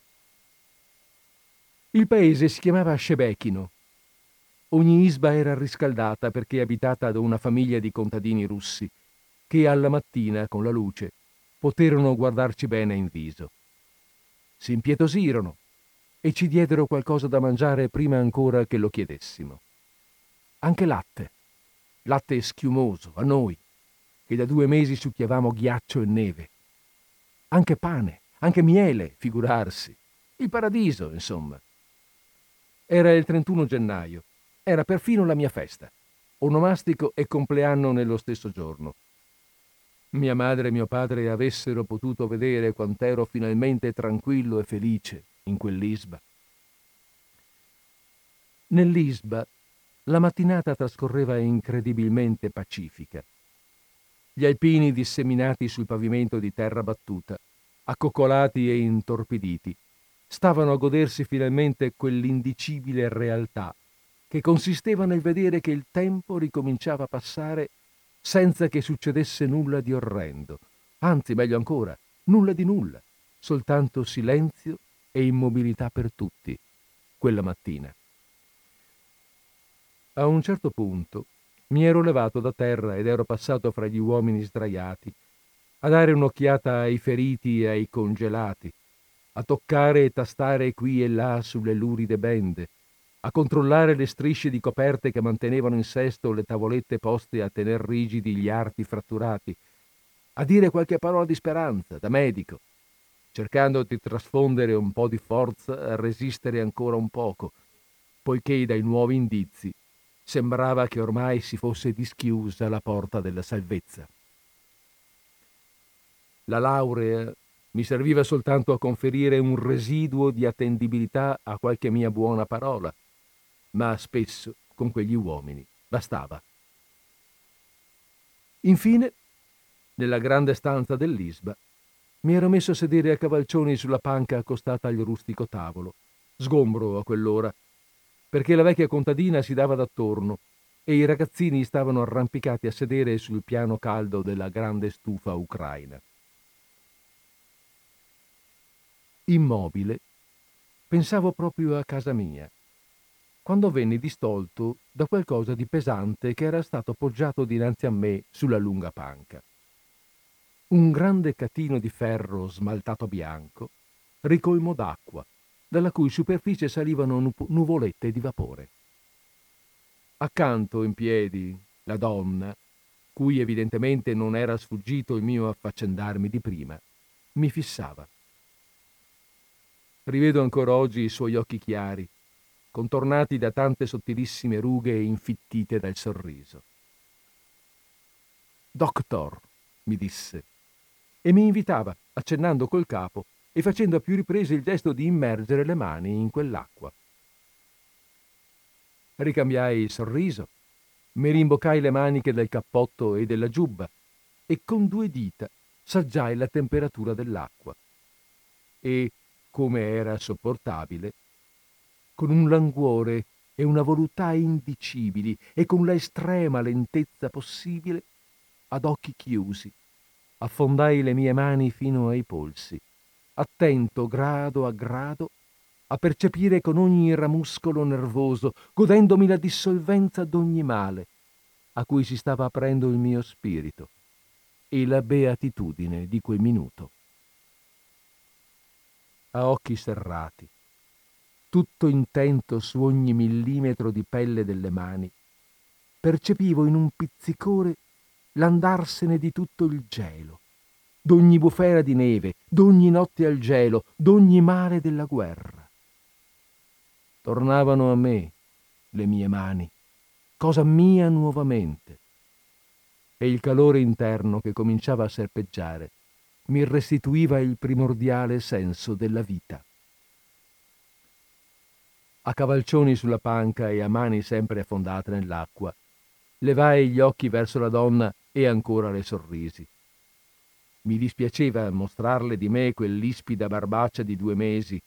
Il paese si chiamava Shebekino. Ogni isba era riscaldata perché abitata da una famiglia di contadini russi che alla mattina, con la luce, poterono guardarci bene in viso. Si impietosirono e ci diedero qualcosa da mangiare prima ancora che lo chiedessimo. Anche latte, latte schiumoso a noi, che da due mesi succhiavamo ghiaccio e neve. Anche pane, anche miele, figurarsi. Il paradiso, insomma. Era il 31 gennaio, era perfino la mia festa, onomastico e compleanno nello stesso giorno. Mia madre e mio padre avessero potuto vedere quant'ero finalmente tranquillo e felice in quell'isba. Nell'isba la mattinata trascorreva incredibilmente pacifica. Gli alpini disseminati sul pavimento di terra battuta, accoccolati e intorpiditi, stavano a godersi finalmente quell'indicibile realtà che consisteva nel vedere che il tempo ricominciava a passare senza che succedesse nulla di orrendo, anzi meglio ancora, nulla di nulla, soltanto silenzio e immobilità per tutti, quella mattina. A un certo punto mi ero levato da terra ed ero passato fra gli uomini sdraiati, a dare un'occhiata ai feriti e ai congelati, a toccare e tastare qui e là sulle luride bende, a controllare le strisce di coperte che mantenevano in sesto le tavolette poste a tener rigidi gli arti fratturati, a dire qualche parola di speranza, da medico, cercando di trasfondere un po' di forza a resistere ancora un poco, poiché dai nuovi indizi sembrava che ormai si fosse dischiusa la porta della salvezza. La laurea mi serviva soltanto a conferire un residuo di attendibilità a qualche mia buona parola, ma spesso con quegli uomini bastava. Infine, nella grande stanza dell'Isba, mi ero messo a sedere a cavalcioni sulla panca accostata al rustico tavolo, sgombro a quell'ora, perché la vecchia contadina si dava d'attorno e i ragazzini stavano arrampicati a sedere sul piano caldo della grande stufa ucraina. Immobile, pensavo proprio a casa mia, quando venni distolto da qualcosa di pesante che era stato poggiato dinanzi a me sulla lunga panca. Un grande catino di ferro smaltato bianco, ricolmo d'acqua, dalla cui superficie salivano nu- nuvolette di vapore. Accanto, in piedi, la donna, cui evidentemente non era sfuggito il mio affaccendarmi di prima, mi fissava. Rivedo ancora oggi i suoi occhi chiari, contornati da tante sottilissime rughe infittite dal sorriso. Doctor, mi disse, e mi invitava, accennando col capo e facendo a più riprese il gesto di immergere le mani in quell'acqua. Ricambiai il sorriso, mi rimboccai le maniche del cappotto e della giubba e con due dita saggiai la temperatura dell'acqua. E, come era sopportabile, con un languore e una voluttà indicibili e con la estrema lentezza possibile, ad occhi chiusi, affondai le mie mani fino ai polsi, attento grado a grado a percepire con ogni ramuscolo nervoso, godendomi la dissolvenza d'ogni male a cui si stava aprendo il mio spirito e la beatitudine di quel minuto. A occhi serrati, tutto intento su ogni millimetro di pelle delle mani, percepivo in un pizzicore l'andarsene di tutto il gelo, d'ogni bufera di neve, d'ogni notte al gelo, d'ogni mare della guerra. Tornavano a me le mie mani, cosa mia nuovamente, e il calore interno che cominciava a serpeggiare mi restituiva il primordiale senso della vita a cavalcioni sulla panca e a mani sempre affondate nell'acqua. Levai gli occhi verso la donna e ancora le sorrisi. Mi dispiaceva mostrarle di me quell'ispida barbaccia di due mesi,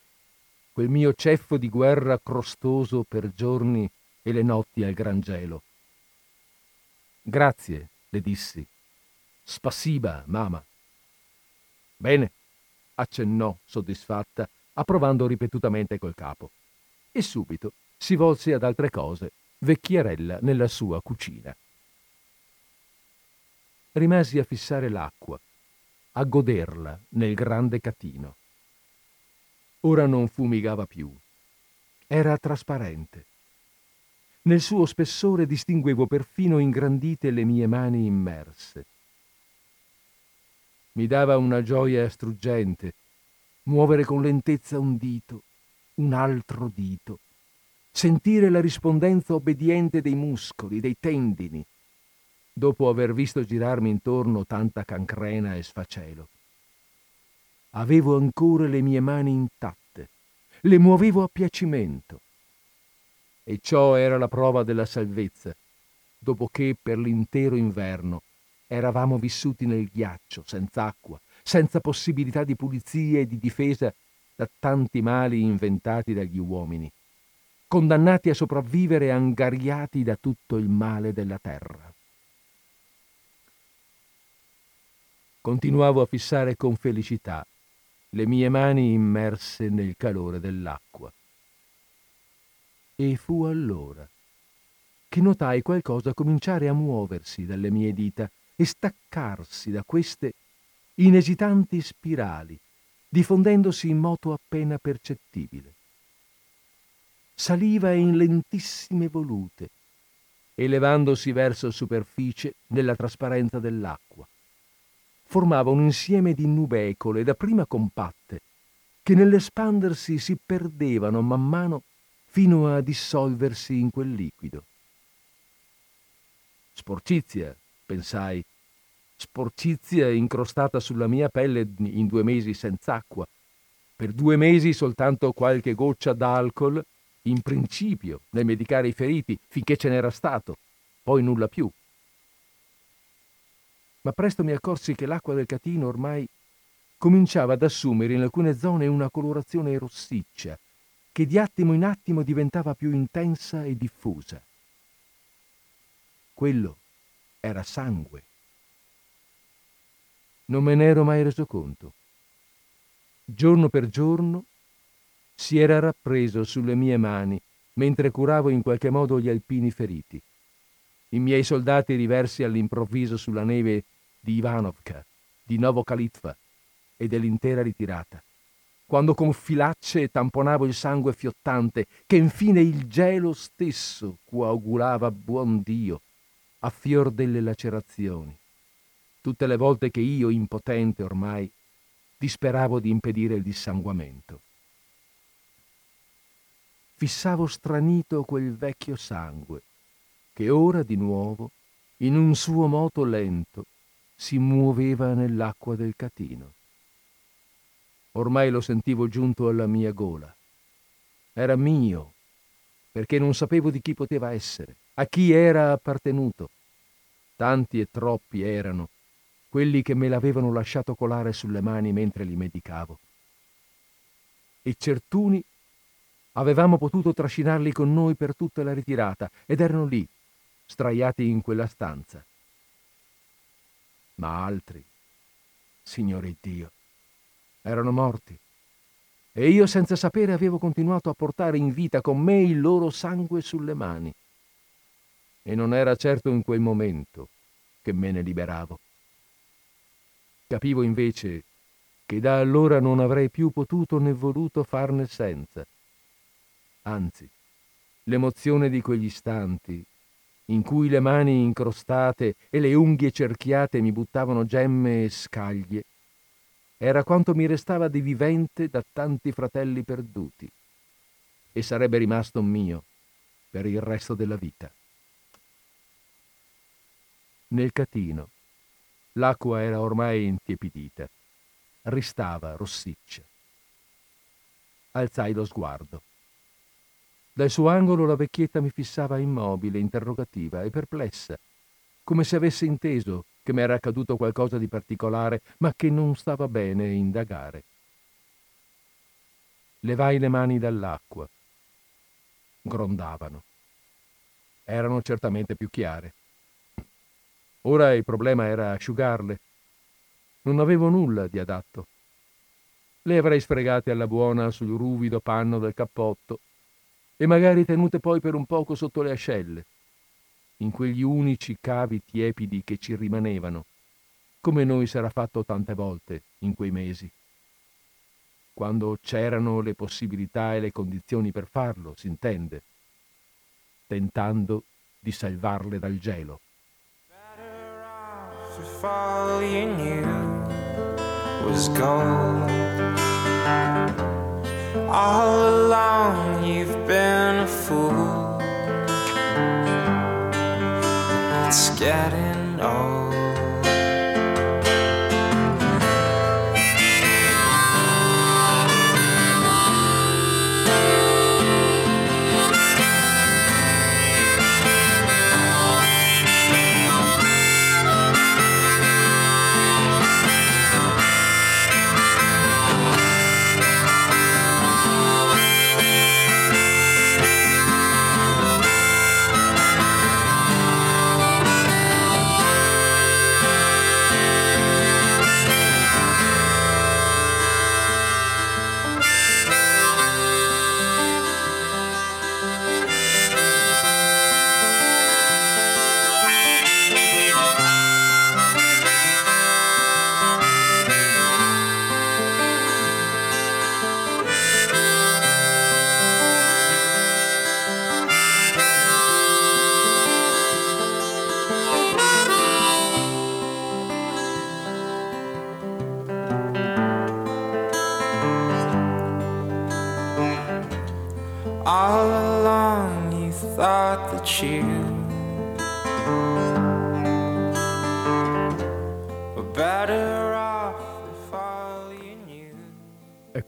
quel mio ceffo di guerra crostoso per giorni e le notti al gran gelo. Grazie, le dissi. Spassiba, mamma. Bene, accennò soddisfatta, approvando ripetutamente col capo. E subito si volse ad altre cose, vecchierella nella sua cucina. Rimasi a fissare l'acqua, a goderla nel grande catino. Ora non fumigava più. Era trasparente. Nel suo spessore distinguevo perfino ingrandite le mie mani immerse. Mi dava una gioia struggente muovere con lentezza un dito, un altro dito, sentire la rispondenza obbediente dei muscoli, dei tendini, dopo aver visto girarmi intorno tanta cancrena e sfacelo. Avevo ancora le mie mani intatte, le muovevo a piacimento. E ciò era la prova della salvezza, dopo che per l'intero inverno eravamo vissuti nel ghiaccio, senza acqua, senza possibilità di pulizia e di difesa da tanti mali inventati dagli uomini, condannati a sopravvivere angariati da tutto il male della terra. Continuavo a fissare con felicità le mie mani immerse nel calore dell'acqua. E fu allora che notai qualcosa cominciare a muoversi dalle mie dita e staccarsi da queste inesitanti spirali, diffondendosi in moto appena percettibile. Saliva in lentissime volute, elevandosi verso superficie nella trasparenza dell'acqua. Formava un insieme di nubecole, dapprima compatte, che nell'espandersi si perdevano man mano fino a dissolversi in quel liquido. Sporcizia, pensai, sporcizia incrostata sulla mia pelle in due mesi senza acqua. Per due mesi soltanto qualche goccia d'alcol, in principio, nel medicare i feriti, finché ce n'era stato, poi nulla più. Ma presto mi accorsi che l'acqua del catino ormai cominciava ad assumere in alcune zone una colorazione rossiccia, che di attimo in attimo diventava più intensa e diffusa. Quello era sangue non me ne ero mai reso conto. Giorno per giorno si era rappreso sulle mie mani mentre curavo in qualche modo gli alpini feriti. I miei soldati riversi all'improvviso sulla neve di Ivanovka, di Novokalitva e dell'intera ritirata, quando con filacce tamponavo il sangue fiottante che infine il gelo stesso coagulava buon Dio a fior delle lacerazioni tutte le volte che io, impotente ormai, disperavo di impedire il dissanguamento. Fissavo stranito quel vecchio sangue, che ora di nuovo, in un suo moto lento, si muoveva nell'acqua del catino. Ormai lo sentivo giunto alla mia gola. Era mio, perché non sapevo di chi poteva essere, a chi era appartenuto. Tanti e troppi erano quelli che me l'avevano lasciato colare sulle mani mentre li medicavo. E certuni avevamo potuto trascinarli con noi per tutta la ritirata ed erano lì, straiati in quella stanza. Ma altri, Signore Dio, erano morti. E io senza sapere avevo continuato a portare in vita con me il loro sangue sulle mani. E non era certo in quel momento che me ne liberavo. Capivo invece che da allora non avrei più potuto né voluto farne senza. Anzi, l'emozione di quegli istanti, in cui le mani incrostate e le unghie cerchiate mi buttavano gemme e scaglie, era quanto mi restava di vivente da tanti fratelli perduti, e sarebbe rimasto mio per il resto della vita. Nel catino, L'acqua era ormai intiepidita. Ristava rossiccia. Alzai lo sguardo. Dal suo angolo la vecchietta mi fissava immobile, interrogativa e perplessa, come se avesse inteso che mi era accaduto qualcosa di particolare, ma che non stava bene indagare. Levai le mani dall'acqua. Grondavano. Erano certamente più chiare. Ora il problema era asciugarle. Non avevo nulla di adatto. le avrei sfregate alla buona sul ruvido panno del cappotto e magari tenute poi per un poco sotto le ascelle, in quegli unici cavi tiepidi che ci rimanevano, come noi s'era fatto tante volte in quei mesi, quando c'erano le possibilità e le condizioni per farlo, s'intende, tentando di salvarle dal gelo. If all you knew was gold. All along you've been a fool. It's getting old.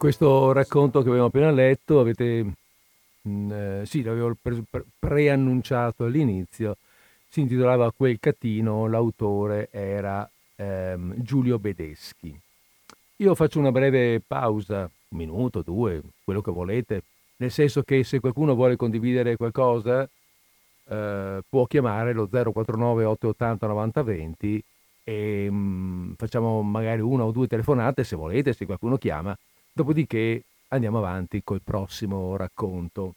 Questo racconto che abbiamo appena letto, avete, mh, mm, eh, sì, l'avevo pre- preannunciato all'inizio, si intitolava Quel catino, l'autore era ehm, Giulio Bedeschi. Io faccio una breve pausa, un minuto, due, quello che volete, nel senso che se qualcuno vuole condividere qualcosa eh, può chiamare lo 049 880 9020 e mh, mm, facciamo magari una o due telefonate se volete, se qualcuno chiama Dopodiché andiamo avanti col prossimo racconto.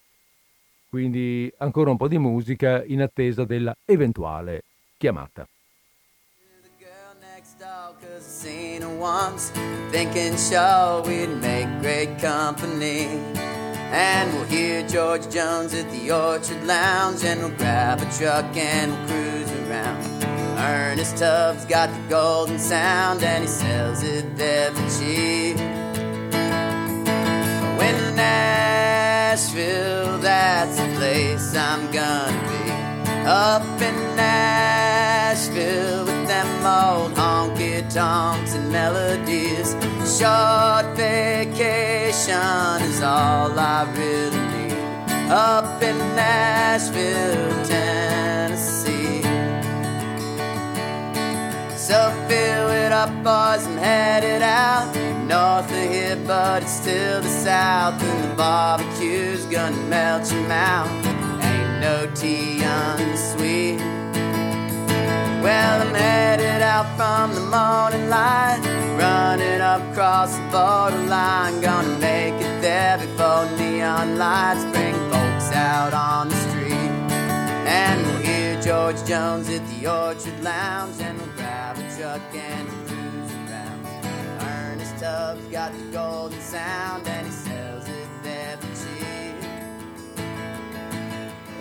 Quindi ancora un po' di musica in attesa della eventuale chiamata. And we'll hear George Jones at the Orchard Lounge, and we'll grab a truck and we'll cruise around. Ernest Tubbs got the golden sound, and he sells it there for cheap. When Nashville, that's the place I'm gonna be. Up in Nashville with them old honky tonks and melodies. Short vacation is all I really need. Up in Nashville, Tennessee. So fill it up, boys, I'm headed out north of here, but it's still the south, and the barbecue's gonna melt your mouth. Ain't no tea unsweet. Well, I'm headed out from the morning light, running up across the borderline, gonna make it there before neon lights bring folks out on the street. And we'll hear George Jones at the Orchard Lounge, and we'll truck and tub's got the golden sound and he sells it for cheap.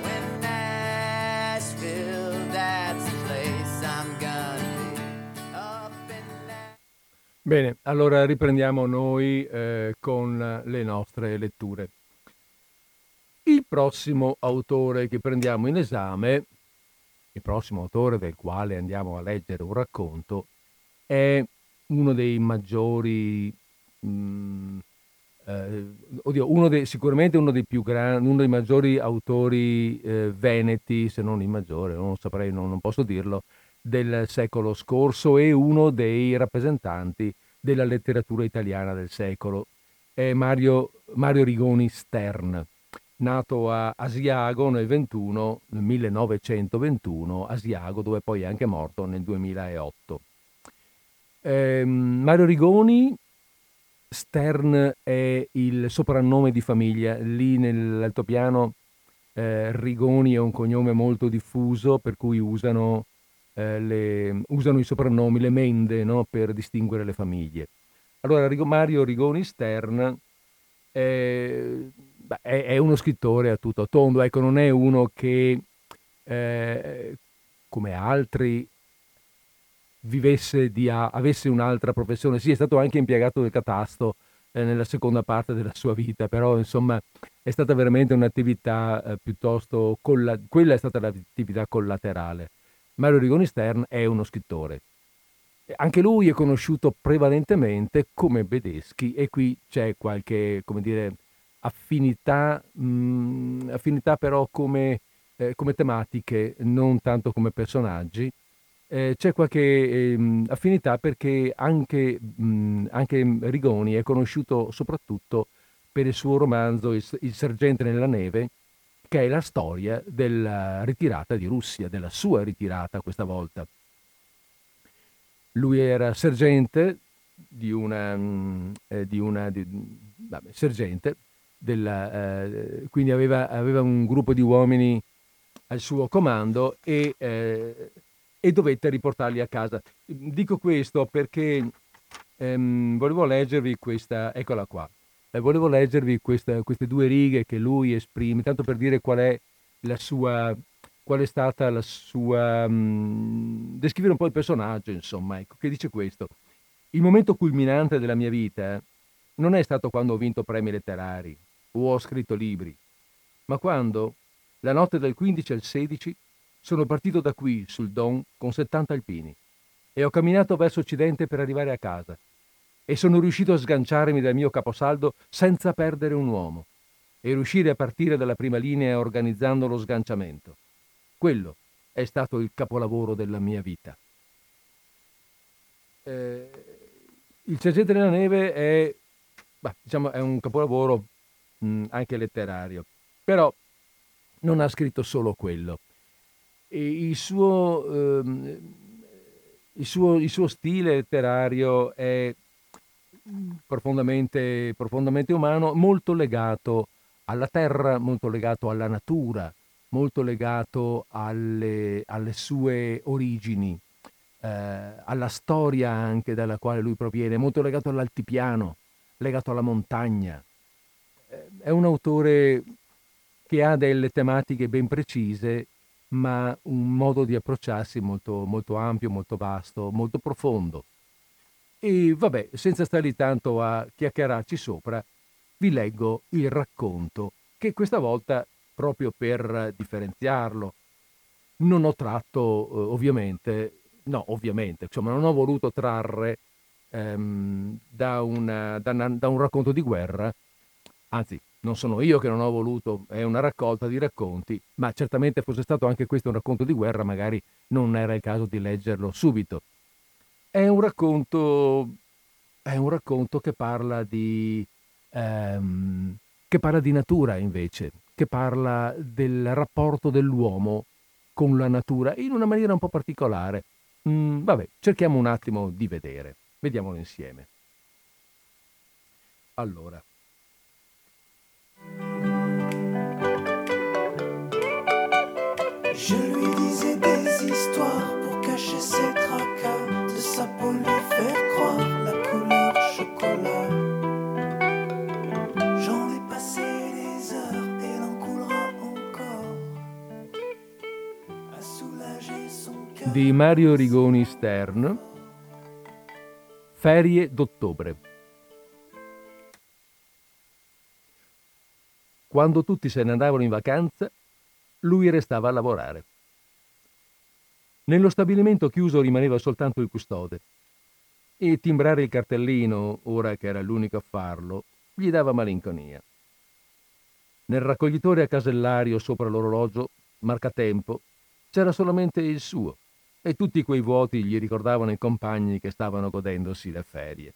When Nashville, that's the place I'm gonna be. Bene, allora riprendiamo noi eh, con le nostre letture. Il prossimo autore che prendiamo in esame, il prossimo autore del quale andiamo a leggere un racconto, è uno dei maggiori, mh, eh, oddio, uno dei, sicuramente uno dei più grandi, uno dei maggiori autori eh, veneti, se non il maggiore, non saprei, non, non posso dirlo, del secolo scorso e uno dei rappresentanti della letteratura italiana del secolo. È Mario, Mario Rigoni Stern, nato a Asiago nel, 21, nel 1921, Asiago dove poi è anche morto nel 2008. Eh, Mario Rigoni Stern è il soprannome di famiglia. Lì nell'altopiano eh, Rigoni è un cognome molto diffuso, per cui usano, eh, le, usano i soprannomi, le mende, no? per distinguere le famiglie. Allora, Mario Rigoni Stern è, è, è uno scrittore a tutto tondo, ecco, non è uno che, eh, come altri, vivesse di avesse un'altra professione. Sì, è stato anche impiegato del catasto eh, nella seconda parte della sua vita, però insomma è stata veramente un'attività eh, piuttosto, colla- quella è stata l'attività collaterale. Mario Rigoni Stern è uno scrittore. Anche lui è conosciuto prevalentemente come Bedeschi e qui c'è qualche, come dire, affinità, mh, mm, affinità però come, eh, come tematiche, non tanto come personaggi eh, c'è qualche eh, affinità perché anche, mh, anche, Rigoni è conosciuto soprattutto per il suo romanzo Il, il sergente nella neve, che è la storia della ritirata di Russia, della sua ritirata questa volta. Lui era sergente di una, mh, eh, di una di, vabbè, sergente, della, eh, quindi aveva, aveva, un gruppo di uomini al suo comando e eh, e dovette riportarli a casa. Dico questo perché ehm, volevo leggervi questa, eccola qua, eh, volevo leggervi questa, queste due righe che lui esprime, tanto per dire qual è la sua, qual è stata la sua, mh, mm, descrivere un po' il personaggio, insomma, ecco, che dice questo. Il momento culminante della mia vita non è stato quando ho vinto premi letterari o ho scritto libri, ma quando, la notte del 15 al 16, sono partito da qui, sul Don, con 70 alpini e ho camminato verso occidente per arrivare a casa. E sono riuscito a sganciarmi dal mio caposaldo senza perdere un uomo e riuscire a partire dalla prima linea organizzando lo sganciamento. Quello è stato il capolavoro della mia vita. Eh, il Sergente della Neve è, bah, diciamo, è un capolavoro mh, anche letterario, però non ha scritto solo quello il suo, ehm, il, suo, il suo, stile letterario è profondamente, profondamente umano, molto legato alla terra, molto legato alla natura, molto legato alle, alle sue origini, eh, alla storia anche dalla quale lui proviene, molto legato all'altipiano, legato alla montagna. È un autore che ha delle tematiche ben precise ma un modo di approcciarsi molto, molto ampio, molto vasto, molto profondo. E vabbè, senza stare tanto a chiacchierarci sopra, vi leggo il racconto che questa volta, proprio per differenziarlo, non ho tratto eh, ovviamente, no ovviamente, insomma non ho voluto trarre ehm, da, una, da, una, da un racconto di guerra, anzi non sono io che non ho voluto, è una raccolta di racconti, ma certamente fosse stato anche questo un racconto di guerra, magari non era il caso di leggerlo subito. È un racconto, è un racconto che parla di, ehm, che parla di natura invece, che parla del rapporto dell'uomo con la natura in una maniera un po' particolare. Mm, vabbè, cerchiamo un attimo di vedere, vediamolo insieme. Allora. Di Mario Rigoni Stern, Ferie d'ottobre. Quando tutti se ne andavano in vacanza, lui restava a lavorare. Nello stabilimento chiuso rimaneva soltanto il custode e timbrare il cartellino, ora che era l'unico a farlo, gli dava malinconia. Nel raccoglitore a casellario sopra l'orologio, marcatempo, c'era solamente il suo e tutti quei vuoti gli ricordavano i compagni che stavano godendosi le ferie.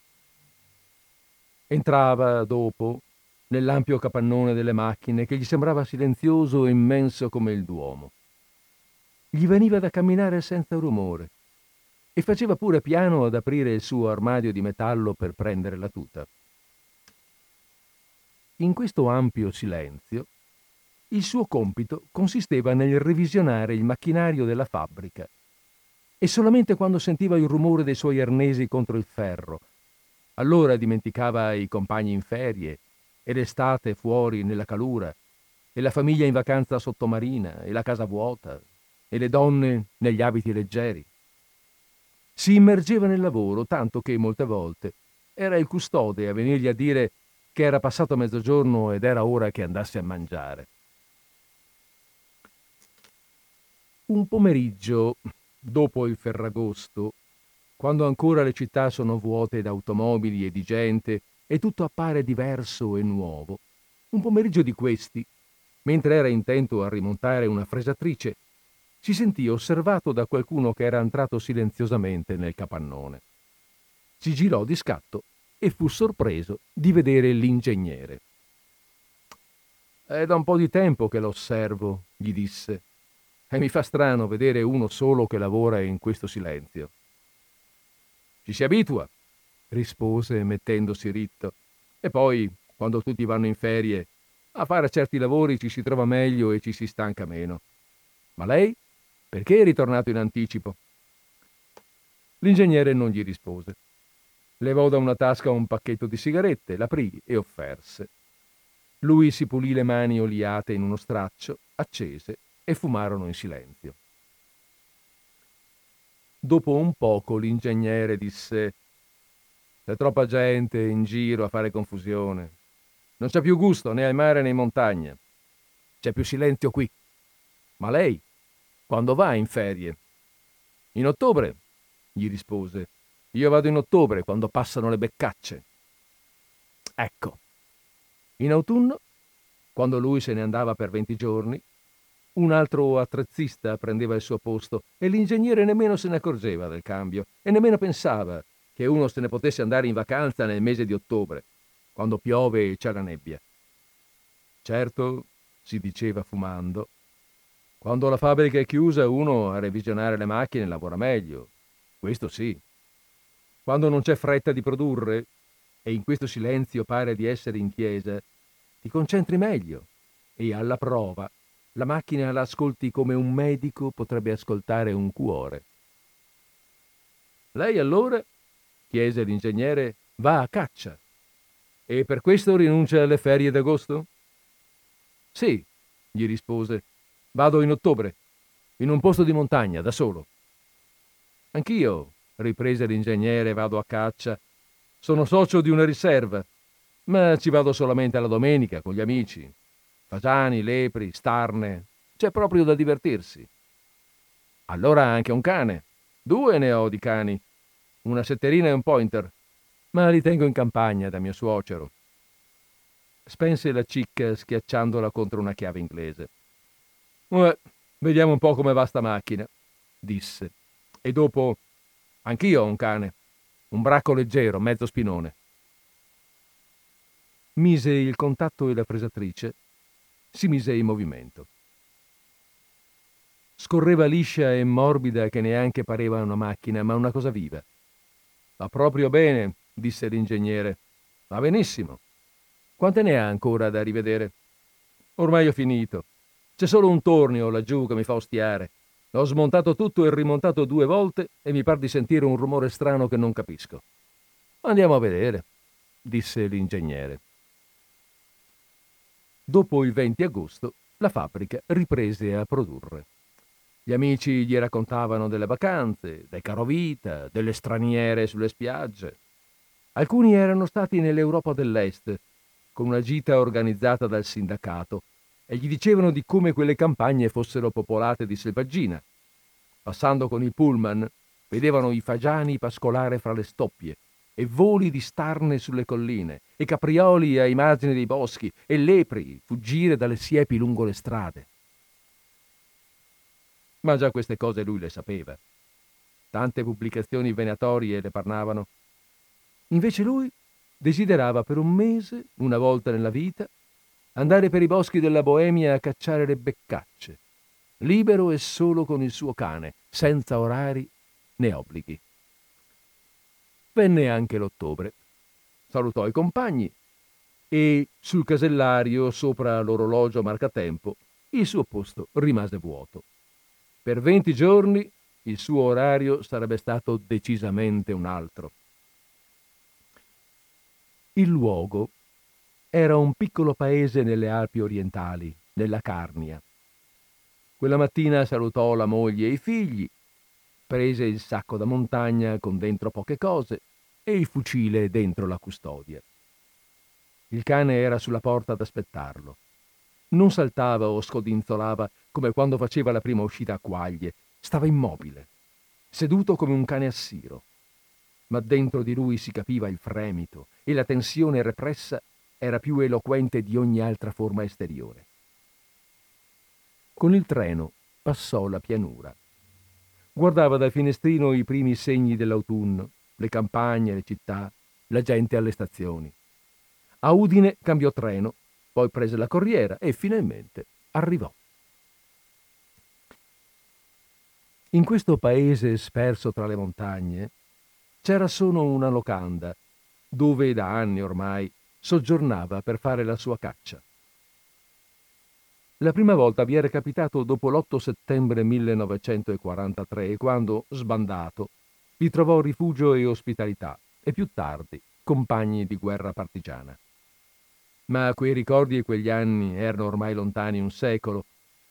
Entrava dopo, nell'ampio capannone delle macchine che gli sembrava silenzioso e immenso come il Duomo. Gli veniva da camminare senza rumore e faceva pure piano ad aprire il suo armadio di metallo per prendere la tuta. in questo ampio silenzio, il suo compito consisteva nel revisionare il macchinario della fabbrica e solamente quando sentiva il rumore dei suoi arnesi contro il ferro, allora dimenticava i compagni in ferie e l'estate fuori nella calura e la famiglia in vacanza sottomarina e la casa vuota e le donne negli abiti leggeri. Si immergeva nel lavoro tanto che molte volte era il custode a venirgli a dire che era passato mezzogiorno ed era ora che andasse a mangiare. Un pomeriggio, dopo il Ferragosto, quando ancora le città sono vuote d'automobili e di gente e tutto appare diverso e nuovo, un pomeriggio di questi, mentre era intento a rimontare una fresatrice, si sentì osservato da qualcuno che era entrato silenziosamente nel capannone. Si girò di scatto e fu sorpreso di vedere l'ingegnere. È da un po' di tempo che lo osservo, gli disse, e mi fa strano vedere uno solo che lavora in questo silenzio. Ci si abitua, rispose mettendosi ritto, e poi, quando tutti vanno in ferie, a fare certi lavori ci si trova meglio e ci si stanca meno. Ma lei? Perché è ritornato in anticipo? L'ingegnere non gli rispose. Levò da una tasca un pacchetto di sigarette, l'aprì e offerse. Lui si pulì le mani oliate in uno straccio, accese e fumarono in silenzio. Dopo un poco l'ingegnere disse C'è troppa gente in giro a fare confusione. Non c'è più gusto né al mare né in montagna. C'è più silenzio qui. Ma lei, quando va in ferie? In ottobre, gli rispose. Io vado in ottobre, quando passano le beccacce. Ecco. In autunno, quando lui se ne andava per venti giorni, un altro attrezzista prendeva il suo posto e l'ingegnere nemmeno se ne accorgeva del cambio e nemmeno pensava che uno se ne potesse andare in vacanza nel mese di ottobre quando piove e c'è la nebbia. Certo, si diceva fumando, quando la fabbrica è chiusa uno a revisionare le macchine lavora meglio, questo sì. Quando non c'è fretta di produrre, e in questo silenzio pare di essere in chiesa, ti concentri meglio e alla prova la macchina la ascolti come un medico potrebbe ascoltare un cuore. Lei allora, chiese l'ingegnere, va a caccia e per questo rinuncia alle ferie d'agosto? Sì, gli rispose. Vado in ottobre, in un posto di montagna, da solo. Anch'io, riprese l'ingegnere, vado a caccia. Sono socio di una riserva, ma ci vado solamente alla domenica con gli amici. Fagiani, lepri, starne. C'è proprio da divertirsi. Allora anche un cane. Due ne ho di cani. Una setterina e un pointer ma li tengo in campagna da mio suocero. Spense la cicca schiacciandola contro una chiave inglese. Uè, vediamo un po' come va sta macchina, disse. E dopo, anch'io ho un cane, un bracco leggero, mezzo spinone. Mise il contatto e la fresatrice, si mise in movimento. Scorreva liscia e morbida che neanche pareva una macchina, ma una cosa viva. Va proprio bene, disse l'ingegnere. Va benissimo. Quante ne ha ancora da rivedere? Ormai ho finito. C'è solo un tornio laggiù che mi fa ostiare. L'ho smontato tutto e rimontato due volte e mi par di sentire un rumore strano che non capisco. Andiamo a vedere, disse l'ingegnere. Dopo il 20 agosto la fabbrica riprese a produrre. Gli amici gli raccontavano delle vacanze, dei carovita, delle straniere sulle spiagge. Alcuni erano stati nell'Europa dell'Est, con una gita organizzata dal sindacato, e gli dicevano di come quelle campagne fossero popolate di selvaggina. Passando con il pullman, vedevano i fagiani pascolare fra le stoppie, e voli di starne sulle colline, e caprioli ai margini dei boschi, e lepri fuggire dalle siepi lungo le strade. Ma già queste cose lui le sapeva. Tante pubblicazioni venatorie le parlavano Invece lui desiderava per un mese, una volta nella vita, andare per i boschi della Boemia a cacciare le beccacce, libero e solo con il suo cane, senza orari né obblighi. Venne anche l'ottobre. Salutò i compagni e sul casellario sopra l'orologio marcatempo il suo posto rimase vuoto. Per venti giorni il suo orario sarebbe stato decisamente un altro. Il luogo era un piccolo paese nelle Alpi orientali, nella Carnia. Quella mattina salutò la moglie e i figli, prese il sacco da montagna con dentro poche cose e il fucile dentro la custodia. Il cane era sulla porta ad aspettarlo. Non saltava o scodinzolava come quando faceva la prima uscita a quaglie. Stava immobile, seduto come un cane assiro. Ma dentro di lui si capiva il fremito e la tensione repressa era più eloquente di ogni altra forma esteriore. Con il treno passò la pianura. Guardava dal finestrino i primi segni dell'autunno, le campagne, le città, la gente alle stazioni. A Udine cambiò treno, poi prese la corriera e finalmente arrivò. In questo paese sperso tra le montagne c'era solo una locanda, dove da anni ormai soggiornava per fare la sua caccia. La prima volta vi era capitato dopo l'8 settembre 1943, quando, sbandato, vi trovò rifugio e ospitalità e più tardi compagni di guerra partigiana ma quei ricordi e quegli anni erano ormai lontani un secolo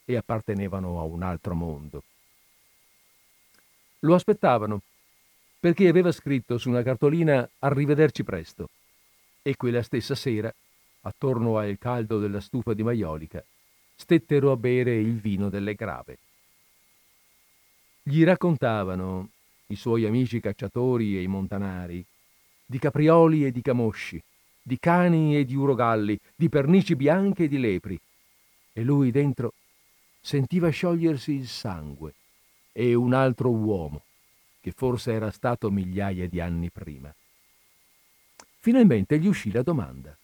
e appartenevano a un altro mondo. Lo aspettavano perché aveva scritto su una cartolina Arrivederci presto e quella stessa sera, attorno al caldo della stufa di maiolica, stettero a bere il vino delle grave. Gli raccontavano, i suoi amici cacciatori e i montanari, di caprioli e di camosci, di cani e di urogalli, di pernici bianche e di lepri. E lui dentro sentiva sciogliersi il sangue e un altro uomo, che forse era stato migliaia di anni prima. Finalmente gli uscì la domanda.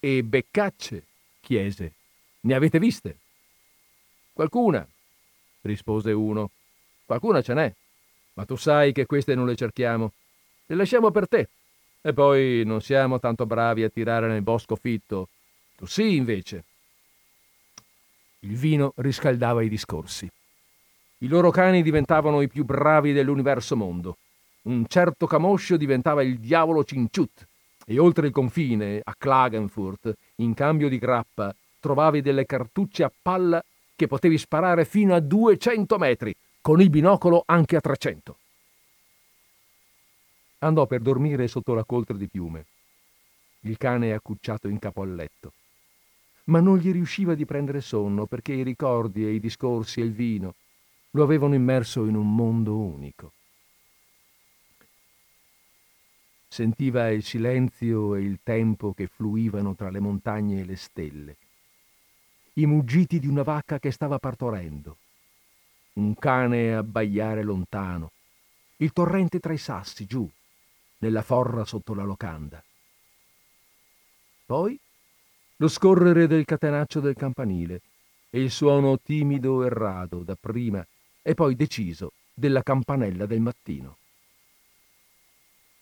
E beccacce? chiese. Ne avete viste? Qualcuna, rispose uno. Qualcuna ce n'è, ma tu sai che queste non le cerchiamo. Le lasciamo per te. E poi non siamo tanto bravi a tirare nel bosco fitto. Tu sì, invece. Il vino riscaldava i discorsi. I loro cani diventavano i più bravi dell'universo mondo. Un certo camoscio diventava il diavolo Cinciut e oltre il confine, a Klagenfurt, in cambio di grappa, trovavi delle cartucce a palla che potevi sparare fino a 200 metri, con il binocolo anche a 300 andò per dormire sotto la coltre di piume. Il cane accucciato in capo al letto. Ma non gli riusciva di prendere sonno perché i ricordi e i discorsi e il vino lo avevano immerso in un mondo unico. Sentiva il silenzio e il tempo che fluivano tra le montagne e le stelle, i muggiti di una vacca che stava partorendo, un cane abbaiare lontano, il torrente tra i sassi giù, nella forra sotto la locanda. Poi lo scorrere del catenaccio del campanile e il suono timido e rado dapprima e poi deciso della campanella del mattino.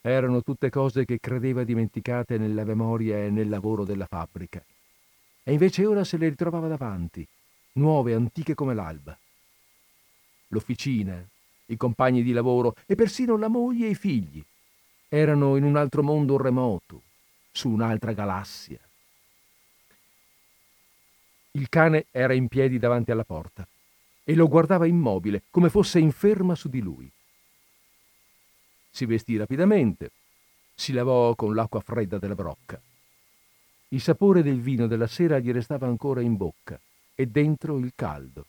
Erano tutte cose che credeva dimenticate nella memoria e nel lavoro della fabbrica. E invece ora se le ritrovava davanti, nuove, antiche come l'alba. L'officina, i compagni di lavoro e persino la moglie e i figli, erano in un altro mondo remoto, su un'altra galassia. Il cane era in piedi davanti alla porta e lo guardava immobile, come fosse inferma su di lui. Si vestì rapidamente, si lavò con l'acqua fredda della brocca. Il sapore del vino della sera gli restava ancora in bocca e dentro il caldo.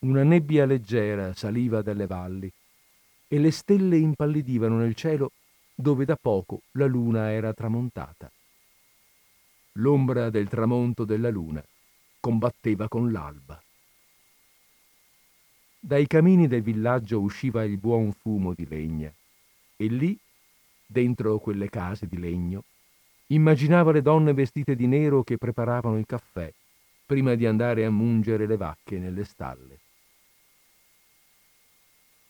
Una nebbia leggera saliva dalle valli e le stelle impallidivano nel cielo dove da poco la luna era tramontata. L'ombra del tramonto della luna combatteva con l'alba. Dai camini del villaggio usciva il buon fumo di legna e lì, dentro quelle case di legno, immaginava le donne vestite di nero che preparavano il caffè prima di andare a mungere le vacche nelle stalle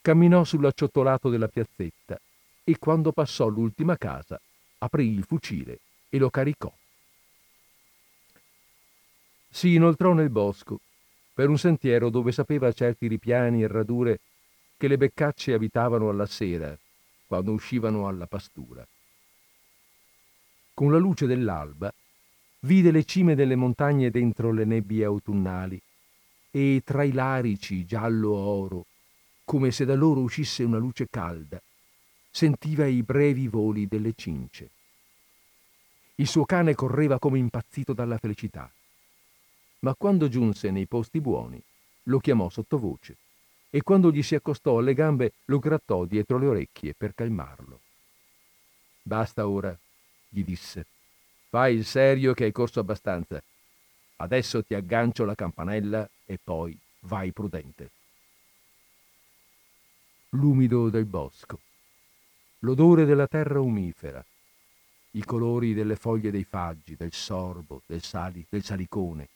camminò sull'acciottolato della piazzetta e quando passò l'ultima casa aprì il fucile e lo caricò. Si inoltrò nel bosco, per un sentiero dove sapeva certi ripiani e radure che le beccacce abitavano alla sera, quando uscivano alla pastura. Con la luce dell'alba vide le cime delle montagne dentro le nebbie autunnali e tra i larici giallo-oro, come se da loro uscisse una luce calda, sentiva i brevi voli delle cince. Il suo cane correva come impazzito dalla felicità, ma quando giunse nei posti buoni lo chiamò sottovoce e quando gli si accostò alle gambe lo grattò dietro le orecchie per calmarlo. Basta ora, gli disse. Fai il serio che hai corso abbastanza. Adesso ti aggancio la campanella e poi vai prudente. L'umido del bosco, l'odore della terra umifera, i colori delle foglie dei faggi, del sorbo, del, sali, del salicone,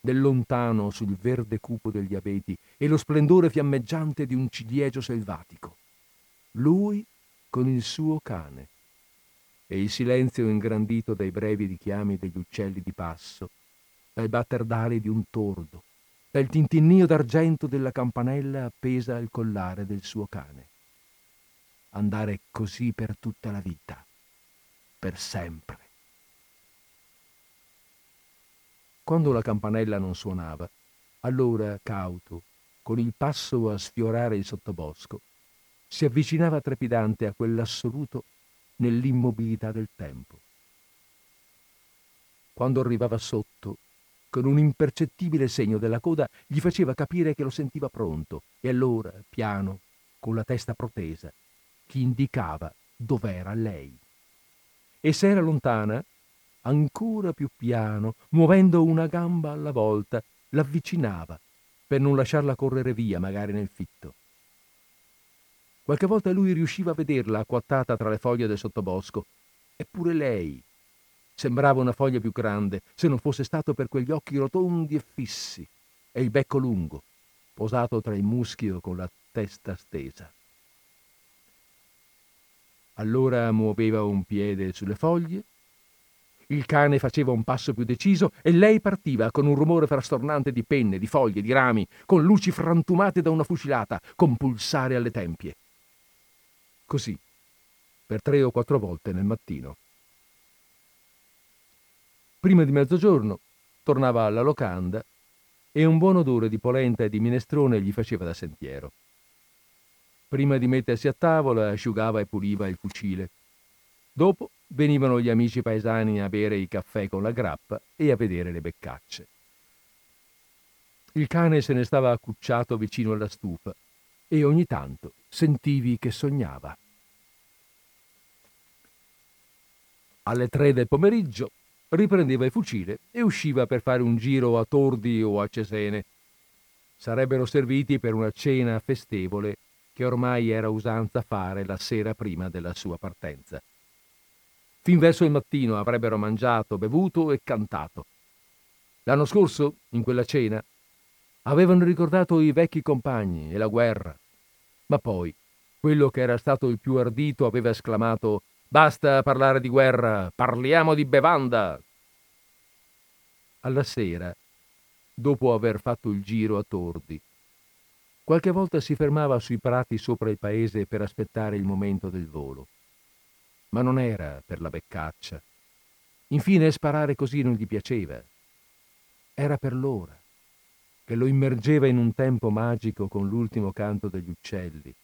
del lontano sul verde cupo degli abeti e lo splendore fiammeggiante di un ciliegio selvatico. Lui con il suo cane e il silenzio ingrandito dai brevi richiami degli uccelli di passo, dal batter d'ali di un tordo, dal tintinnio d'argento della campanella appesa al collare del suo cane. Andare così per tutta la vita, per sempre. Quando la campanella non suonava, allora, cauto, con il passo a sfiorare il sottobosco, si avvicinava trepidante a quell'assoluto nell'immobilità del tempo. Quando arrivava sotto, con un impercettibile segno della coda, gli faceva capire che lo sentiva pronto e allora, piano, con la testa protesa, gli indicava dov'era lei. E se era lontana, ancora più piano, muovendo una gamba alla volta, l'avvicinava per non lasciarla correre via, magari nel fitto. Qualche volta lui riusciva a vederla acquattata tra le foglie del sottobosco, eppure lei sembrava una foglia più grande se non fosse stato per quegli occhi rotondi e fissi e il becco lungo, posato tra il muschio con la testa stesa. Allora muoveva un piede sulle foglie il cane faceva un passo più deciso e lei partiva con un rumore frastornante di penne, di foglie, di rami, con luci frantumate da una fucilata, con pulsare alle tempie. Così, per tre o quattro volte nel mattino. Prima di mezzogiorno tornava alla locanda e un buon odore di polenta e di minestrone gli faceva da sentiero. Prima di mettersi a tavola asciugava e puliva il fucile. Dopo venivano gli amici paesani a bere i caffè con la grappa e a vedere le beccacce. Il cane se ne stava accucciato vicino alla stufa e ogni tanto sentivi che sognava. Alle tre del pomeriggio riprendeva il fucile e usciva per fare un giro a Tordi o a Cesene. Sarebbero serviti per una cena festevole che ormai era usanza fare la sera prima della sua partenza. Fin verso il mattino avrebbero mangiato, bevuto e cantato. L'anno scorso, in quella cena, avevano ricordato i vecchi compagni e la guerra. Ma poi, quello che era stato il più ardito aveva esclamato Basta parlare di guerra, parliamo di bevanda. Alla sera, dopo aver fatto il giro a tordi, qualche volta si fermava sui prati sopra il paese per aspettare il momento del volo ma non era per la beccaccia. Infine sparare così non gli piaceva. Era per l'ora, che lo immergeva in un tempo magico con l'ultimo canto degli uccelli,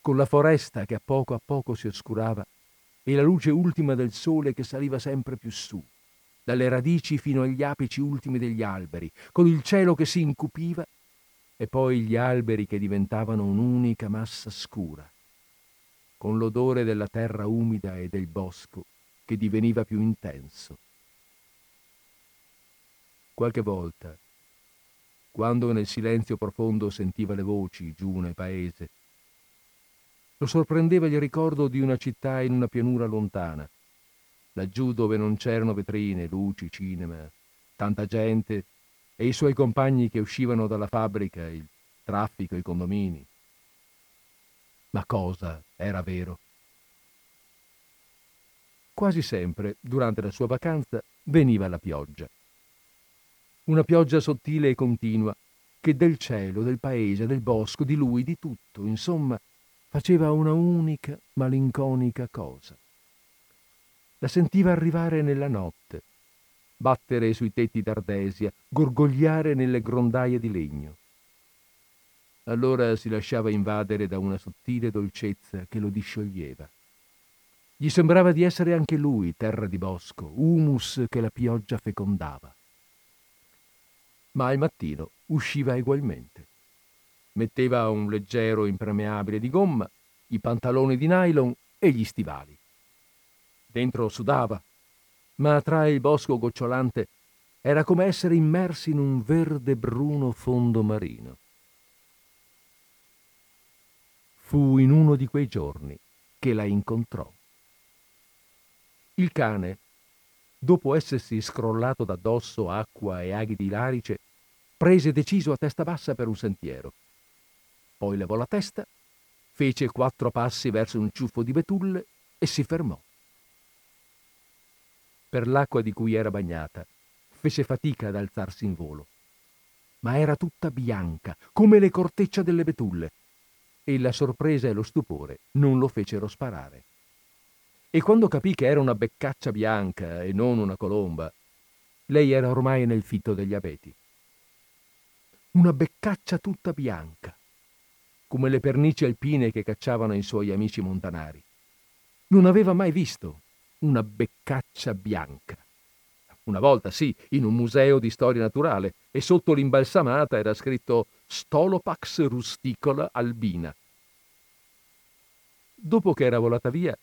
con la foresta che a poco a poco si oscurava e la luce ultima del sole che saliva sempre più su, dalle radici fino agli apici ultimi degli alberi, con il cielo che si incupiva e poi gli alberi che diventavano un'unica massa scura con l'odore della terra umida e del bosco che diveniva più intenso. Qualche volta, quando nel silenzio profondo sentiva le voci giù nel paese, lo sorprendeva il ricordo di una città in una pianura lontana, laggiù dove non c'erano vetrine, luci, cinema, tanta gente e i suoi compagni che uscivano dalla fabbrica, il traffico, i condomini. Ma cosa era vero? quasi sempre, durante la sua vacanza, veniva la pioggia. Una pioggia sottile e continua, che del cielo, del paese, del bosco, di lui, di tutto, insomma, faceva una unica, malinconica cosa. La sentiva arrivare nella notte, battere sui tetti d'ardesia, gorgogliare nelle grondaie di legno. Allora si lasciava invadere da una sottile dolcezza che lo discioglieva. Gli sembrava di essere anche lui terra di bosco, humus che la pioggia fecondava. Ma al mattino usciva egualmente. Metteva un leggero impermeabile di gomma, i pantaloni di nylon e gli stivali. Dentro sudava, ma tra il bosco gocciolante era come essere immersi in un verde bruno fondo marino. Fu in uno di quei giorni che la incontrò. Il cane, dopo essersi scrollato d'addosso acqua e aghi di larice, prese deciso a testa bassa per un sentiero. Poi levò la testa, fece quattro passi verso un ciuffo di betulle e si fermò. Per l'acqua di cui era bagnata, fece fatica ad alzarsi in volo. Ma era tutta bianca, come le corteccia delle betulle e la sorpresa e lo stupore non lo fecero sparare. E quando capì che era una beccaccia bianca e non una colomba, lei era ormai nel fitto degli abeti. Una beccaccia tutta bianca, come le pernici alpine che cacciavano i suoi amici montanari. Non aveva mai visto una beccaccia bianca. Una volta sì, in un museo di storia naturale, e sotto l'imbalsamata era scritto Stolopax rusticola albina. Dopo che era volata via,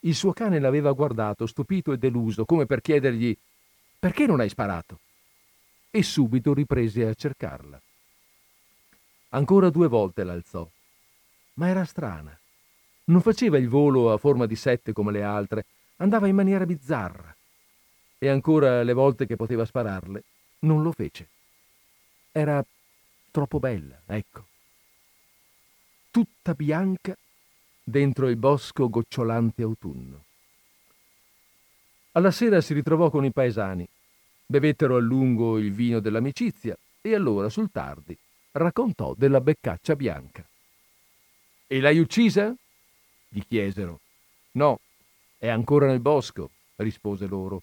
il suo cane l'aveva guardato, stupito e deluso, come per chiedergli perché non hai sparato? E subito riprese a cercarla. Ancora due volte l'alzò, ma era strana. Non faceva il volo a forma di sette come le altre, andava in maniera bizzarra e ancora le volte che poteva spararle non lo fece. Era troppo bella, ecco. Tutta bianca dentro il bosco gocciolante autunno. Alla sera si ritrovò con i paesani, bevettero a lungo il vino dell'amicizia e allora, sul tardi, raccontò della beccaccia bianca. E l'hai uccisa? gli chiesero. No, è ancora nel bosco, rispose loro.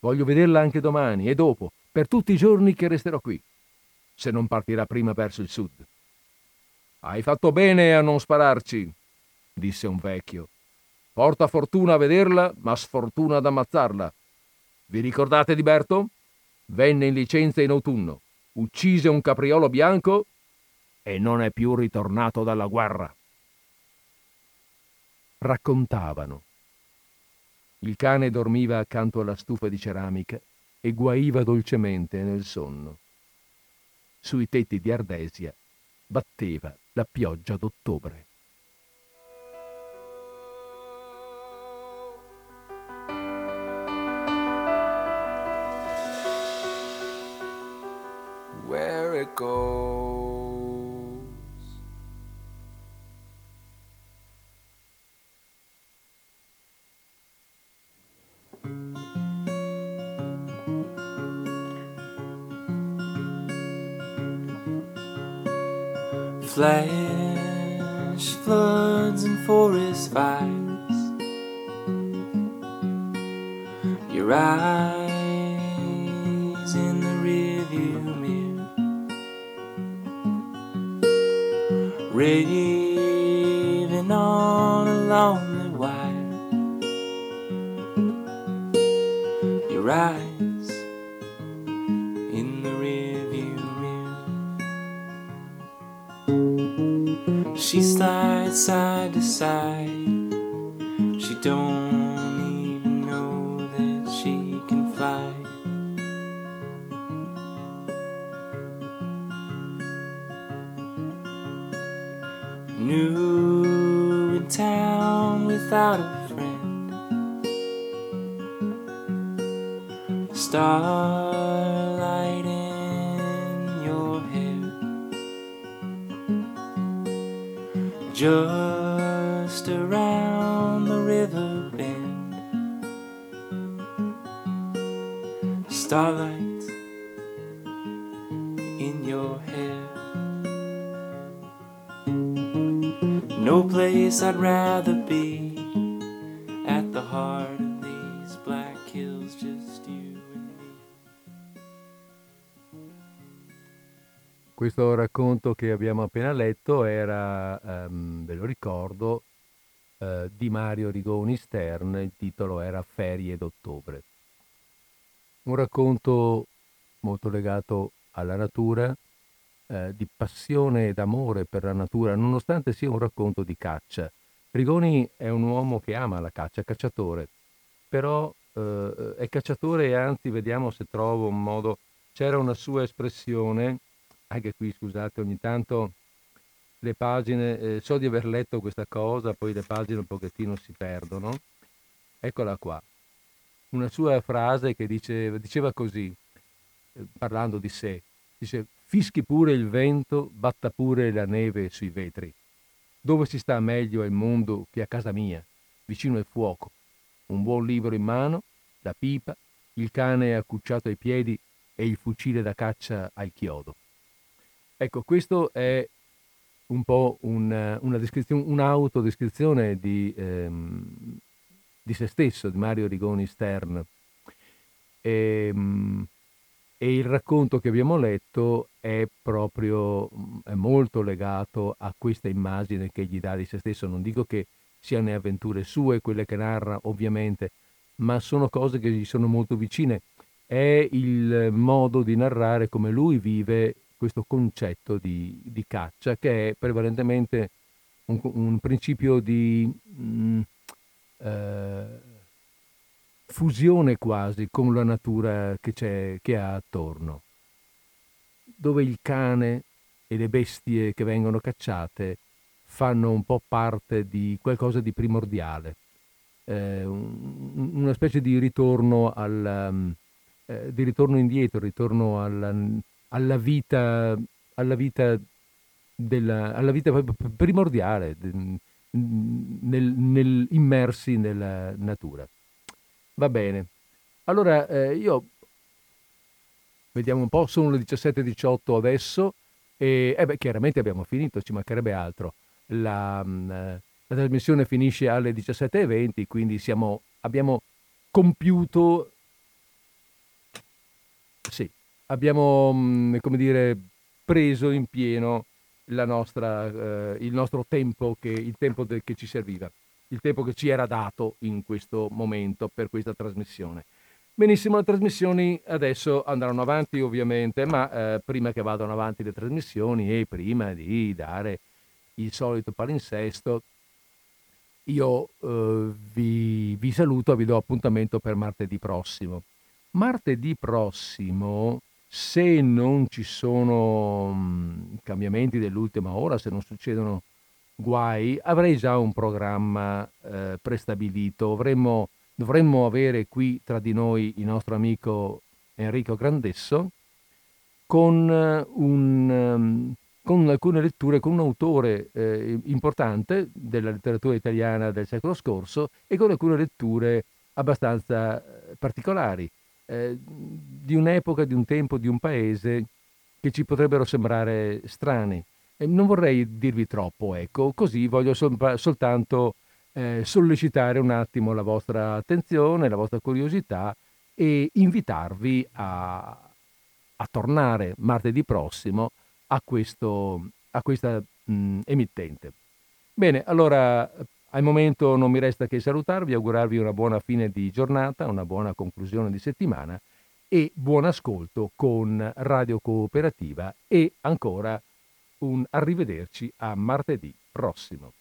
Voglio vederla anche domani e dopo, per tutti i giorni che resterò qui, se non partirà prima verso il sud. Hai fatto bene a non spararci, disse un vecchio. Porta fortuna a vederla, ma sfortuna ad ammazzarla. Vi ricordate di Berto? Venne in licenza in autunno, uccise un capriolo bianco e non è più ritornato dalla guerra. Raccontavano il cane dormiva accanto alla stufa di ceramica e guaiva dolcemente nel sonno. Sui tetti di Ardesia batteva la pioggia d'ottobre. It goes. Flash floods and forest fires. Your eyes rain. Che abbiamo appena letto era, ehm, ve lo ricordo, eh, di Mario Rigoni Stern, il titolo era Ferie d'ottobre. Un racconto molto legato alla natura, eh, di passione ed amore per la natura, nonostante sia un racconto di caccia. Rigoni è un uomo che ama la caccia, cacciatore, però eh, è cacciatore e anzi vediamo se trovo un modo... C'era una sua espressione, anche qui scusate, ogni tanto le pagine, eh, so di aver letto questa cosa, poi le pagine un pochettino si perdono. Eccola qua. Una sua frase che dice, diceva così, eh, parlando di sé, dice fischi pure il vento, batta pure la neve sui vetri. Dove si sta meglio al mondo che a casa mia, vicino al fuoco. Un buon libro in mano, la pipa, il cane accucciato ai piedi e il fucile da caccia al chiodo. Ecco, questo è un po' un, una descrizione, un'autodescrizione di, ehm, di se stesso, di Mario Rigoni Stern. E, ehm, e, il racconto che abbiamo letto è proprio è molto legato a questa immagine che gli dà di se stesso. Non dico che siano avventure sue, quelle che narra ovviamente, ma sono cose che gli sono molto vicine. È il modo di narrare come lui vive questo concetto di, di caccia che è prevalentemente un, un principio di mh, mm, eh, fusione quasi con la natura che, che ha attorno, dove il cane e le bestie che vengono cacciate fanno un po' parte di qualcosa di primordiale, eh, un, una specie di ritorno, al, um, eh, di ritorno indietro, ritorno alla, alla vita, alla vita, della, alla vita primordiale, nel, nel, immersi nella natura. Va bene. Allora, eh, io vediamo un po', sono le 17.18 adesso e eh beh, chiaramente abbiamo finito, ci mancherebbe altro. La, mm, la trasmissione finisce alle 17.20, quindi siamo, abbiamo compiuto sì, abbiamo, mm, come dire, preso in pieno nostra, eh, il nostro tempo, che, il tempo de, che ci serviva, il tempo che ci era dato in questo momento per questa trasmissione. Benissimo, le trasmissioni adesso andranno avanti ovviamente, ma eh, prima che vadano avanti le trasmissioni e prima di dare il solito palinsesto, io eh, vi, vi saluto vi do appuntamento per martedì prossimo. Martedì prossimo se non ci sono mhmm, cambiamenti dell'ultima ora, se non succedono guai, avrei già un programma eh, prestabilito. Avremmo, dovremmo avere qui tra di noi il nostro amico Enrico Grandesso con, un, um, con alcune letture, con un autore eh, importante della letteratura italiana del secolo scorso e con alcune letture abbastanza eh, particolari eh, di un'epoca, di un tempo, di un paese che ci potrebbero sembrare strani. Non vorrei dirvi troppo, ecco, così voglio sol- soltanto eh, sollecitare un attimo la vostra attenzione, la vostra curiosità e invitarvi a, a tornare martedì prossimo a, questo, a questa mh, emittente. Bene, allora al momento non mi resta che salutarvi, augurarvi una buona fine di giornata, una buona conclusione di settimana e buon ascolto con Radio Cooperativa e ancora un arrivederci a martedì prossimo.